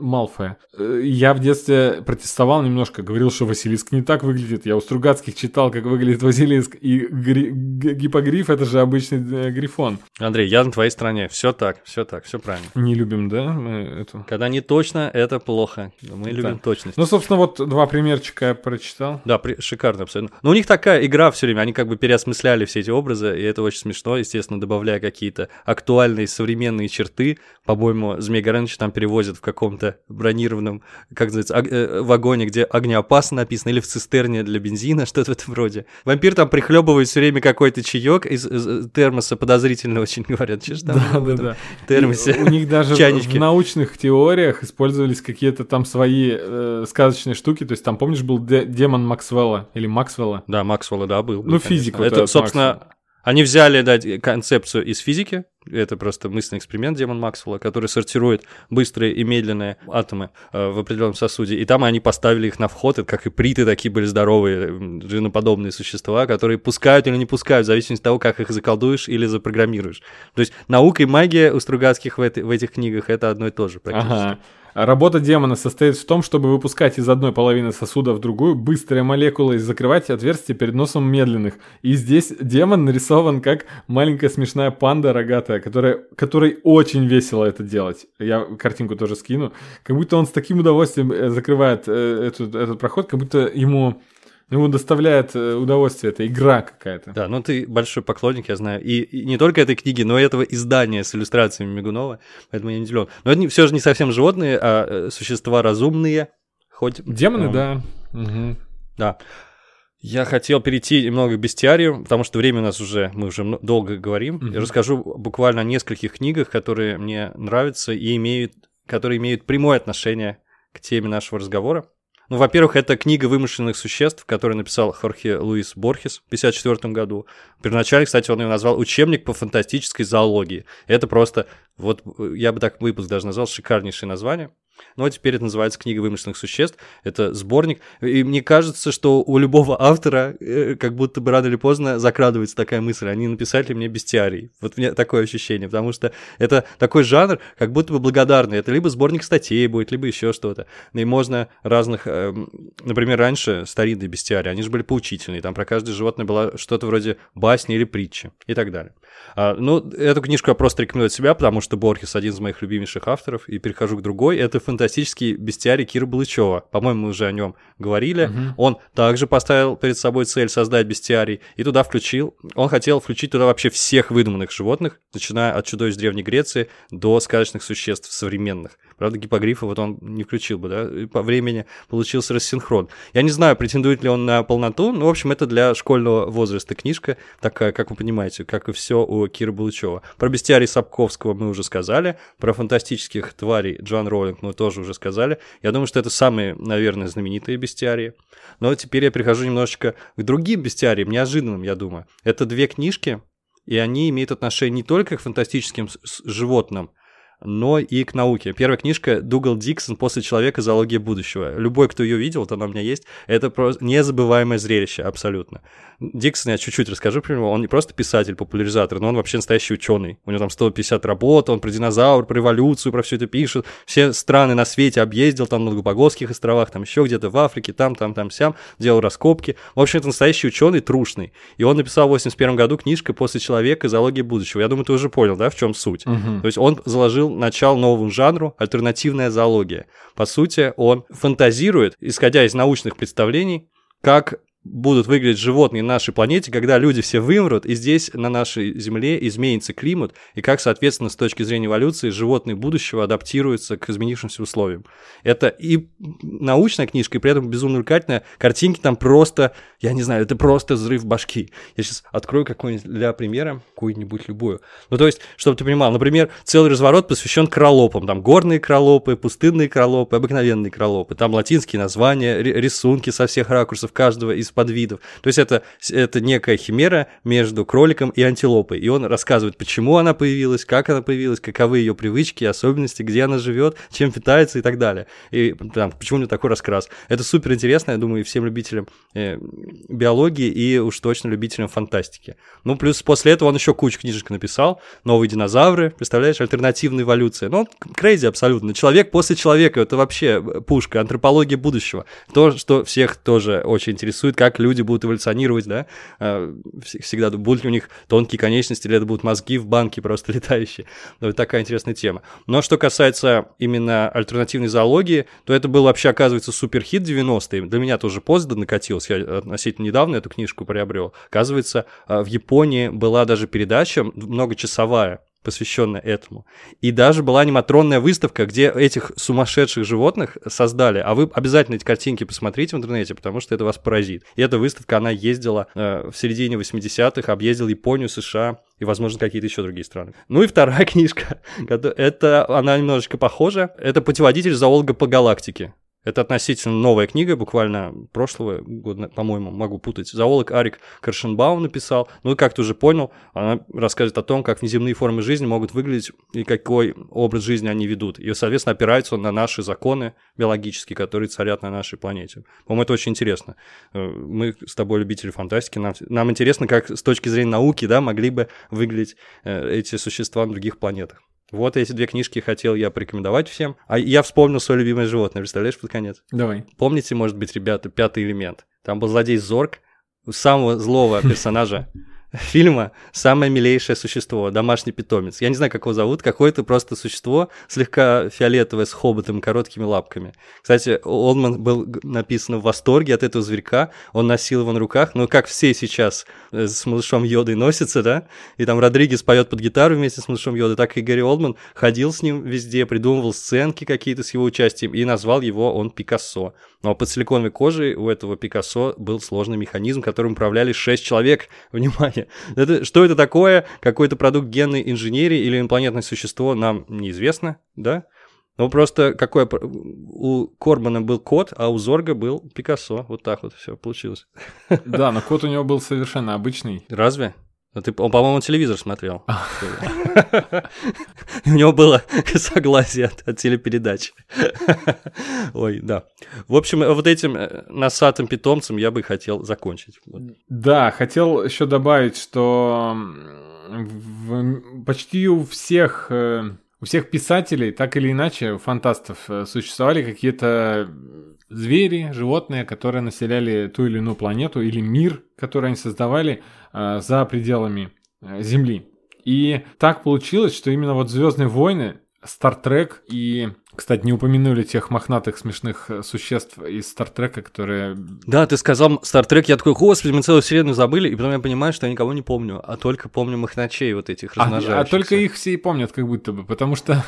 Малфоя. Э, Я в детстве протестовал немножко, говорил, что Василиск не так выглядит. Я у Стругацких читал, как выглядит Василиск. И гри- гипогриф это же обычный э, грифон. Андрей, я на твоей стороне. Все так, все так, все правильно. Не любим, да, мы эту? Когда не точно, это плохо. Мы любим точность. Ну, собственно, вот два примерчика я прочитал. Да, при- шикарно абсолютно. Но у них такая игра все время, они как бы переосмысляли все эти образы, и это очень смешно, естественно, добавляя какие-то актуальные современные черты. По-моему, Змей Горыныч там перевозят в каком-то бронированном, как называется, ог- э, вагоне, где огнеопасно написано, или в цистерне для бензина, что-то в этом роде. Вампир там прихлебывает все время какой-то чаек из, из термоса, подозрительно очень говорят. Ж там Да, да, да. термосе? И У них даже чайнички. в научных теориях использовались какие-то там свои э, сказочные штуки. То есть там, помнишь, был де- демон Максвелла или Максвелла? Да, Максвелла, да, был. Ну, конечно. физик вот Это, собственно, Максвелл. они взяли да, концепцию из физики, это просто мысленный эксперимент Демон Максвелла, который сортирует быстрые и медленные атомы э, в определенном сосуде. И там они поставили их на вход, это как и приты такие были здоровые, женоподобные существа, которые пускают или не пускают, в зависимости от того, как их заколдуешь или запрограммируешь. То есть наука и магия у Стругацких в, этой- в этих книгах это одно и то же практически. Ага. Работа демона состоит в том, чтобы выпускать из одной половины сосуда в другую быстрые молекулы и закрывать отверстия перед носом медленных. И здесь демон нарисован как маленькая смешная панда рогатая, которая, которой очень весело это делать. Я картинку тоже скину. Как будто он с таким удовольствием э, закрывает э, эту- этот проход, как будто ему, ему доставляет э, удовольствие. Это игра какая-то. Да, ну ты большой поклонник, я знаю. И, и не только этой книги, но и этого издания с иллюстрациями Мигунова. Поэтому я не удивлен. Но это все же не совсем животные, а э, существа разумные. Хоть. Демоны, эм, да. Мгм. Да. Я хотел перейти немного к бестиарию, потому что время у нас уже, мы уже долго говорим. Мгм. Я расскажу буквально о нескольких книгах, которые мне нравятся и имеют, которые имеют прямое отношение к теме нашего разговора. Ну, во-первых, это книга вымышленных существ, которую написал Хорхе Луис Борхес в 1954 году. Первоначально, кстати, он ее назвал «Учебник по фантастической зоологии». Это просто, вот э, я бы так выпуск даже назвал, шикарнейшее название. Ну, а теперь это называется «Книга вымышленных существ». Это сборник. И мне кажется, что у любого автора э, как будто бы рано или поздно закрадывается такая мысль. Они написали ли мне бестиарий? Вот у меня такое ощущение, потому что это такой жанр, как будто бы благодарный. Это либо сборник статей будет, либо еще что-то. И можно разных... эм, Например, раньше старинные бестиарии, они же были поучительные. Там про каждое животное было что-то вроде басни или притчи и так далее. А, ну, эту книжку я просто рекомендую от себя, потому что Борхес один из моих любимейших авторов. И перехожу к другой. Это фантастический бестиарий Кира Балычева. По-моему, мы уже о нем говорили. Мгм. Он также поставил перед собой цель создать бестиарий и туда включил. Он хотел включить туда вообще всех выдуманных животных, начиная от чудовищ Древней Греции до сказочных существ современных. Правда, гипогрифа вот он не включил бы, да, и по времени получился рассинхрон. Я не знаю, претендует ли он на полноту, но, в общем, это для школьного возраста книжка, такая, как вы понимаете, как и все у Кира Булычева. Про бестиарий Сапковского мы уже сказали, про фантастических тварей Джоан Роулинг мы тоже уже сказали. Я думаю, что это самые, наверное, знаменитые бестиарии. Но теперь я перехожу немножечко к другим бестиариям, неожиданным, я думаю. Это две книжки, и они имеют отношение не только к фантастическим животным, но и к науке. Первая книжка Дугал Диксон «После человека. Зоология будущего». Любой, кто ее видел, вот она у меня есть, это просто незабываемое зрелище, абсолютно. Диксон, я чуть-чуть расскажу про него, он не просто писатель, популяризатор, но он вообще настоящий ученый. У него там 150 работ, он про динозавр, про эволюцию, про все это пишет. Все страны на свете объездил, там на Галапагосских островах, там еще где-то в Африке, там, там, там, сям, делал раскопки. В общем, это настоящий ученый, трушный. И он написал в 81 году книжка «После человека. Зоология будущего». Я думаю, ты уже понял, да, в чем суть? Мгм. То есть он заложил начало новому жанру альтернативная зоология. По сути, он фантазирует, исходя из научных представлений, как будут выглядеть животные на нашей планете, когда люди все вымрут, и здесь, на нашей Земле, изменится климат, и как, соответственно, с точки зрения эволюции, животные будущего адаптируются к изменившимся условиям. Это и научная книжка, и при этом безумно увлекательная. Картинки там просто, я не знаю, это просто взрыв башки. Я сейчас открою какой-нибудь для примера, какую-нибудь любую. Ну, то есть, чтобы ты понимал, например, целый разворот посвящен кролопам. Там горные кролопы, пустынные кролопы, обыкновенные кролопы. Там латинские названия, ри- рисунки со всех ракурсов каждого из подвидов. То есть, это, это некая химера между кроликом и антилопой. И он рассказывает, почему она появилась, как она появилась, каковы ее привычки, особенности, где она живет, чем питается и так далее. И там, почему у нее такой раскрас. Это супер интересно, я думаю, и всем любителям э, биологии и уж точно любителям фантастики. Ну, плюс после этого он еще кучу книжек написал. Новые динозавры, представляешь, альтернативная эволюция. Ну, крейзи абсолютно. Человек после человека, это вообще пушка, антропология будущего. То, что всех тоже очень интересует, как люди будут эволюционировать, да. Вс- Всегда будут ли у них тонкие конечности, или это будут мозги в банке просто летающие. Ну, это такая интересная тема. Но что касается именно альтернативной зоологии, то это был вообще, оказывается, суперхит 90-е. Для меня тоже поздно накатилось. Я относительно недавно эту книжку приобрел. Оказывается, а, в Японии была даже передача многочасовая, посвященная этому. И даже была аниматронная выставка, где этих сумасшедших животных создали. А вы обязательно эти картинки посмотрите в интернете, потому что это вас поразит. И эта выставка, она ездила э, в середине 80-х, объездила Японию, США и, возможно, какие-то еще другие страны. Ну и вторая книжка, это она немножечко похожа. Это «Путеводитель зоолога по галактике». Это относительно новая книга, буквально прошлого года, по-моему, могу путать. Зоолог Арик Каршенбаум написал. Ну и как ты уже понял, она рассказывает о том, как внеземные формы жизни могут выглядеть и какой образ жизни они ведут. И, соответственно, опирается он на наши законы биологические, которые царят на нашей планете. По-моему, это очень интересно. Э, Мы с тобой любители фантастики, нам, нам интересно, как с точки зрения науки, да, могли бы выглядеть э, эти существа на других планетах. Вот эти две книжки хотел я порекомендовать всем. А я вспомнил свое любимое животное, представляешь, под конец? Давай. Помните, может быть, ребята, пятый элемент? Там был злодей Зорг, самого злого персонажа фильма самое милейшее существо, домашний питомец. Я не знаю, как его зовут, какое-то просто существо, слегка фиолетовое, с хоботом, короткими лапками. Кстати, Олдман был написан в восторге от этого зверька, он носил его на руках, но как все сейчас э, с малышом Йодой носятся, да, и там Родригес поет под гитару вместе с малышом Йодой, так и Гарри Олдман ходил с ним везде, придумывал сценки какие-то с его участием и назвал его он Пикассо. Но под силиконовой кожей у этого Пикассо был сложный механизм, которым управляли шесть человек. Внимание! Это, что это такое? Какой-то продукт генной инженерии или инопланетное существо нам неизвестно, да? Ну, просто какое... У Корбана был кот, а у Зорга был Пикассо. Вот так вот все получилось. Да, но кот у него был совершенно обычный. Разве? Ну, ты, он, по-моему, телевизор смотрел. У него было согласие от, телепередач. Ой, да. В общем, вот этим э, носатым питомцем я бы хотел закончить. Да, хотел еще добавить, что почти у всех э, у всех писателей, так или иначе, у фантастов э, существовали какие-то звери, животные, которые населяли ту или иную планету или мир, который они создавали э, за пределами э, Земли. И так получилось, что именно вот Звездные войны, Стартрек и, кстати, не упомянули тех мохнатых смешных э, существ из Стартрека, которые... Да, ты сказал Стартрек, я такой, господи, мы целую вселенную забыли, и потом я понимаю, что я никого не помню, а только помню мохначей вот этих размножающихся. А, а только их все и помнят как будто бы, потому что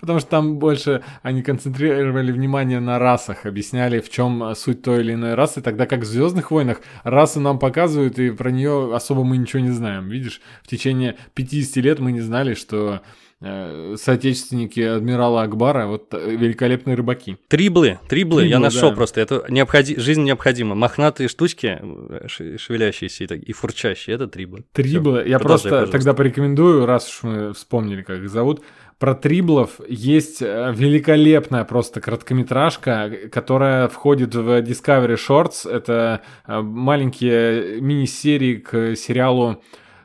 Потому что там больше они концентрировали внимание на расах, объясняли, в чем суть той или иной расы, тогда как в Звездных войнах расы нам показывают, и про нее особо мы ничего не знаем. Видишь, в течение 50 лет мы не знали, что э, соотечественники адмирала Акбара, вот э, великолепные рыбаки. Триблы, триблы, триблы я нашел да. просто. Это необходи... жизнь необходима. Мохнатые штучки, э, шевелящиеся и фурчащие, это триблы. Триблы. Всё, я просто пожалуйста. тогда порекомендую, раз уж мы вспомнили, как их зовут, про Триблов есть э, великолепная просто короткометражка, которая входит в Discovery Shorts. Это э, маленькие мини-серии к сериалу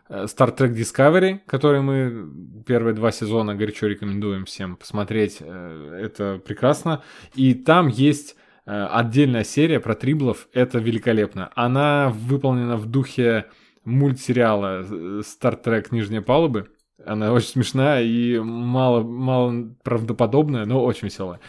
э, Star Trek Discovery, который мы первые два сезона горячо рекомендуем всем посмотреть. Это прекрасно. И там есть отдельная серия про Триблов. Это великолепно. Она выполнена в духе мультсериала Star Trek Нижние палубы. Она очень смешная и мало, мало правдоподобная, но очень веселая.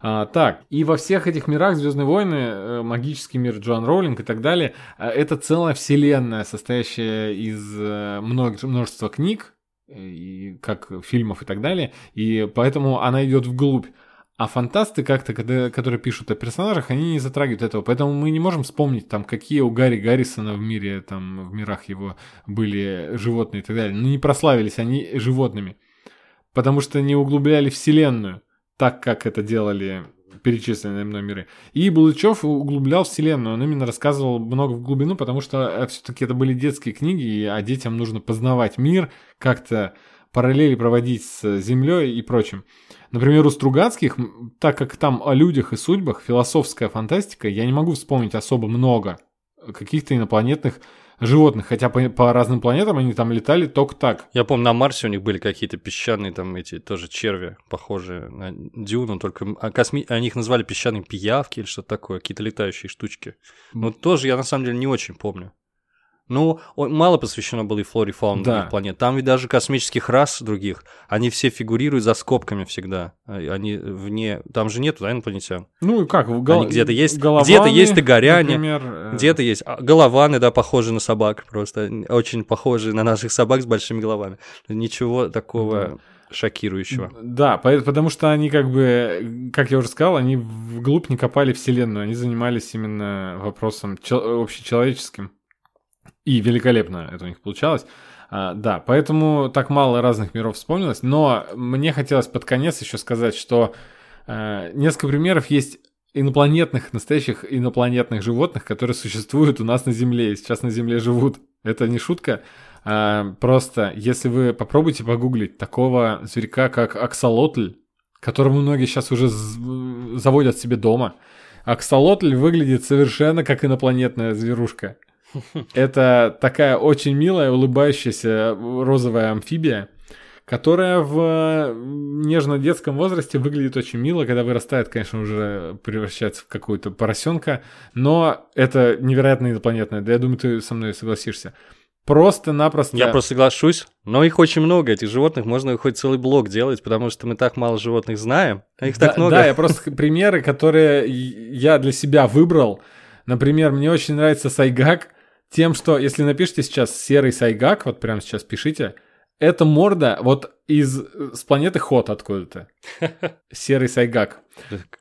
А, так, и во всех этих мирах Звездные войны, э, магический мир Джоан Роулинг и так далее, э, это целая вселенная, состоящая из э, множества книг, и как фильмов и так далее, и поэтому она идет вглубь. А фантасты как-то, которые пишут о персонажах, они не затрагивают этого. Поэтому мы не можем вспомнить, там, какие у Гарри Гаррисона в мире, там, в мирах его были животные и так далее. Но не прославились они животными. Потому что не углубляли вселенную, так как это делали перечисленные мной миры. И Булычев углублял вселенную, он именно рассказывал много в глубину, потому что э, все-таки это были детские книги, а детям нужно познавать мир, как-то параллели проводить с Землей и прочим. Например, у Стругацких, так как там о людях и судьбах, философская фантастика, я не могу вспомнить особо много каких-то инопланетных животных, хотя по, по разным планетам они там летали только так. Я помню, на Марсе у них были какие-то песчаные там эти тоже черви, похожие на дюну, только а косми... они их назвали песчаные пиявки или что-то такое, какие-то летающие штучки. Но тоже я на самом деле не очень помню. Ну, мало посвящено было и флоре и фауне да. других планет. Там ведь даже космических рас других, они все фигурируют за скобками всегда. А, они вне... Там же нету, да, инопланетян? Ну, как? Гол... Они где-то есть, где-то есть тыгоряне, э, где-то есть а, голованы, да, похожие на собак просто. Очень похожие на наших собак с большими головами. Ничего такого... шокирующего. Да, потому что они как бы, как я уже сказал, они вглубь не копали вселенную, они занимались именно вопросом общечеловеческим. И великолепно это у них получалось. А, да, поэтому так мало разных миров вспомнилось. Но мне хотелось под конец еще сказать, что а, несколько примеров есть инопланетных, настоящих инопланетных животных, которые существуют у нас на Земле и сейчас на Земле живут. Это не шутка. А, просто, если вы попробуйте погуглить такого зверька, как аксолотль, которого многие сейчас уже заводят себе дома. Аксолотль выглядит совершенно как инопланетная зверушка. Это такая очень милая, улыбающаяся розовая амфибия, которая в нежно-детском возрасте выглядит очень мило, когда вырастает, конечно, уже превращается в какую-то поросенка, но это невероятно инопланетное, да я думаю, ты со мной согласишься. Просто-напросто. Я просто соглашусь, но их очень много, этих животных, можно хоть целый блок делать, потому что мы так мало животных знаем, а их да, так много. Да, я просто примеры, которые я для себя выбрал. Например, мне очень нравится сайгак тем, что если напишите сейчас серый сайгак, вот прямо сейчас пишите, это морда вот из с планеты Хот откуда-то. Серый сайгак.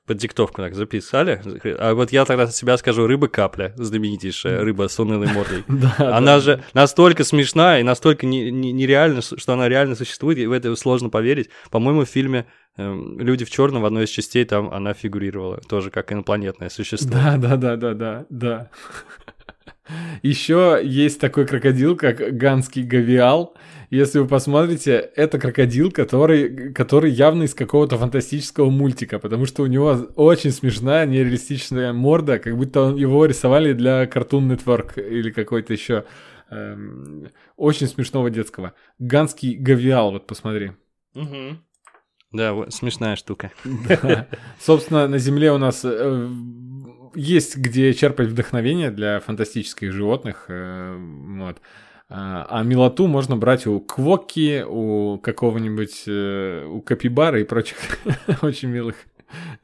Под диктовку так записали. А вот я тогда себя скажу рыба-капля, знаменитейшая рыба с унылой мордой. Она же настолько смешная и настолько не- не- нереальна, что она реально существует, и в это сложно поверить. По-моему, в фильме эм, «Люди в черном» в одной из частей там она фигурировала, тоже как инопланетное существо. Да, да, да, да, да, да. Еще есть такой крокодил, как ганский гавиал. Если вы посмотрите, это крокодил, который, который явно из какого-то фантастического мультика, потому что у него очень смешная, нереалистичная морда, как будто он- его рисовали для Cartoon Network или какой-то еще эм, очень смешного детского. Ганский гавиал, вот посмотри. Мгм. Да, вот, смешная штука. Да. Собственно, на Земле у нас э, есть где черпать вдохновение для фантастических животных. э, вот. А а милоту можно брать у квоки, у какого-нибудь, э, у капибара и прочих очень милых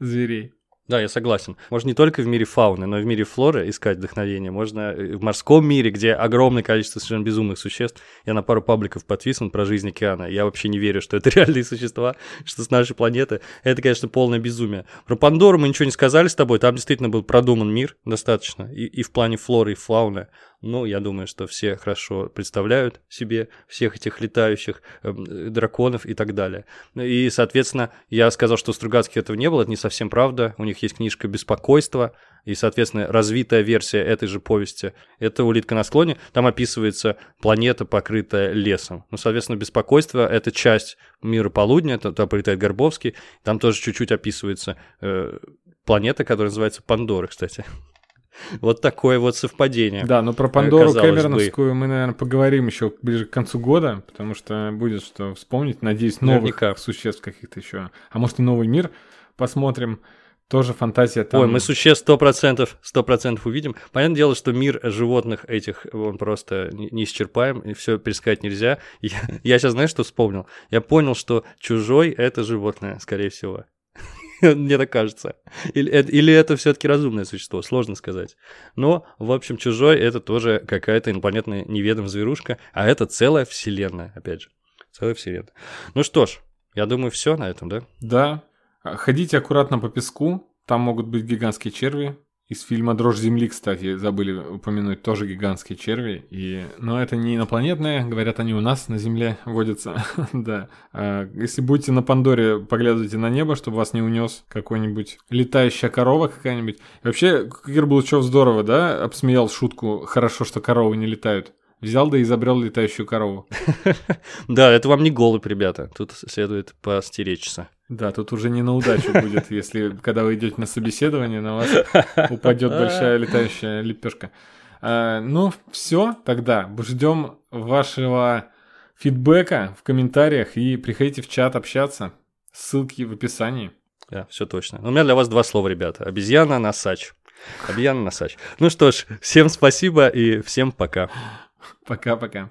зверей. Да, я согласен. Можно не только в мире фауны, но и в мире флоры искать вдохновение. Можно и в морском мире, где огромное количество совершенно безумных существ. Я на пару пабликов подписан про жизнь океана. Я вообще не верю, что это реальные существа, что с нашей планеты. Это, конечно, полное безумие. Про Пандору мы ничего не сказали с тобой. Там действительно был продуман мир достаточно. И, и в плане флоры и фауны. Ну, я думаю, что все хорошо представляют себе всех этих летающих эм, драконов и так далее. И, соответственно, я сказал, что у Стругацких этого не было, это не совсем правда. У них есть книжка «Беспокойство», и, соответственно, развитая версия этой же повести – это «Улитка на склоне». Там описывается планета, покрытая лесом. Ну, соответственно, «Беспокойство» — это часть мира полудня, это туда полетает Горбовский. Там тоже чуть-чуть описывается э, планета, которая называется Пандора, кстати. Вот такое вот совпадение. Да, но про Пандору бы. Кэмероновскую мы, наверное, поговорим еще ближе к концу года, потому что будет что вспомнить. Надеюсь, новых Наверняка. существ каких-то еще. А может и новый мир посмотрим. Тоже фантазия там. Ой, мы существ сто процентов, сто процентов увидим. Понятное дело, что мир животных этих, он просто не- неисчерпаем, и все пересказать нельзя. Я, я сейчас, знаешь, что вспомнил? Я понял, что чужой — это животное, скорее всего. Мне так кажется. Или, или это все-таки разумное существо, сложно сказать. Но, в общем, чужой — это тоже какая-то инопланетная неведомая зверушка, а это целая вселенная, опять же. Целая вселенная. Ну что ж, я думаю, все на этом, да? Да. Ходите аккуратно по песку. Там могут быть гигантские черви. Из фильма «Дрожь земли», кстати, забыли упомянуть, тоже гигантские черви. И... Но это не инопланетные, говорят, они у нас на Земле водятся. да. А, Если будете на Пандоре, поглядывайте на небо, чтобы вас не унес какой-нибудь летающая корова какая-нибудь. И вообще, Кир Булычев здорово, да, обсмеял шутку «Хорошо, что коровы не летают». Взял да изобрел летающую корову. Да, это вам не голубь, ребята. Тут следует постеречься. Да, тут уже не на удачу будет, если когда вы идете на собеседование, на вас упадет большая летающая лепешка. А, ну, все, тогда ждем вашего фидбэка в комментариях и приходите в чат общаться. Ссылки в описании. Да, все точно. У меня для вас два слова, ребята. Обезьяна, носач. Обезьяна, носач. Ну что ж, всем спасибо и всем пока. Пока-пока.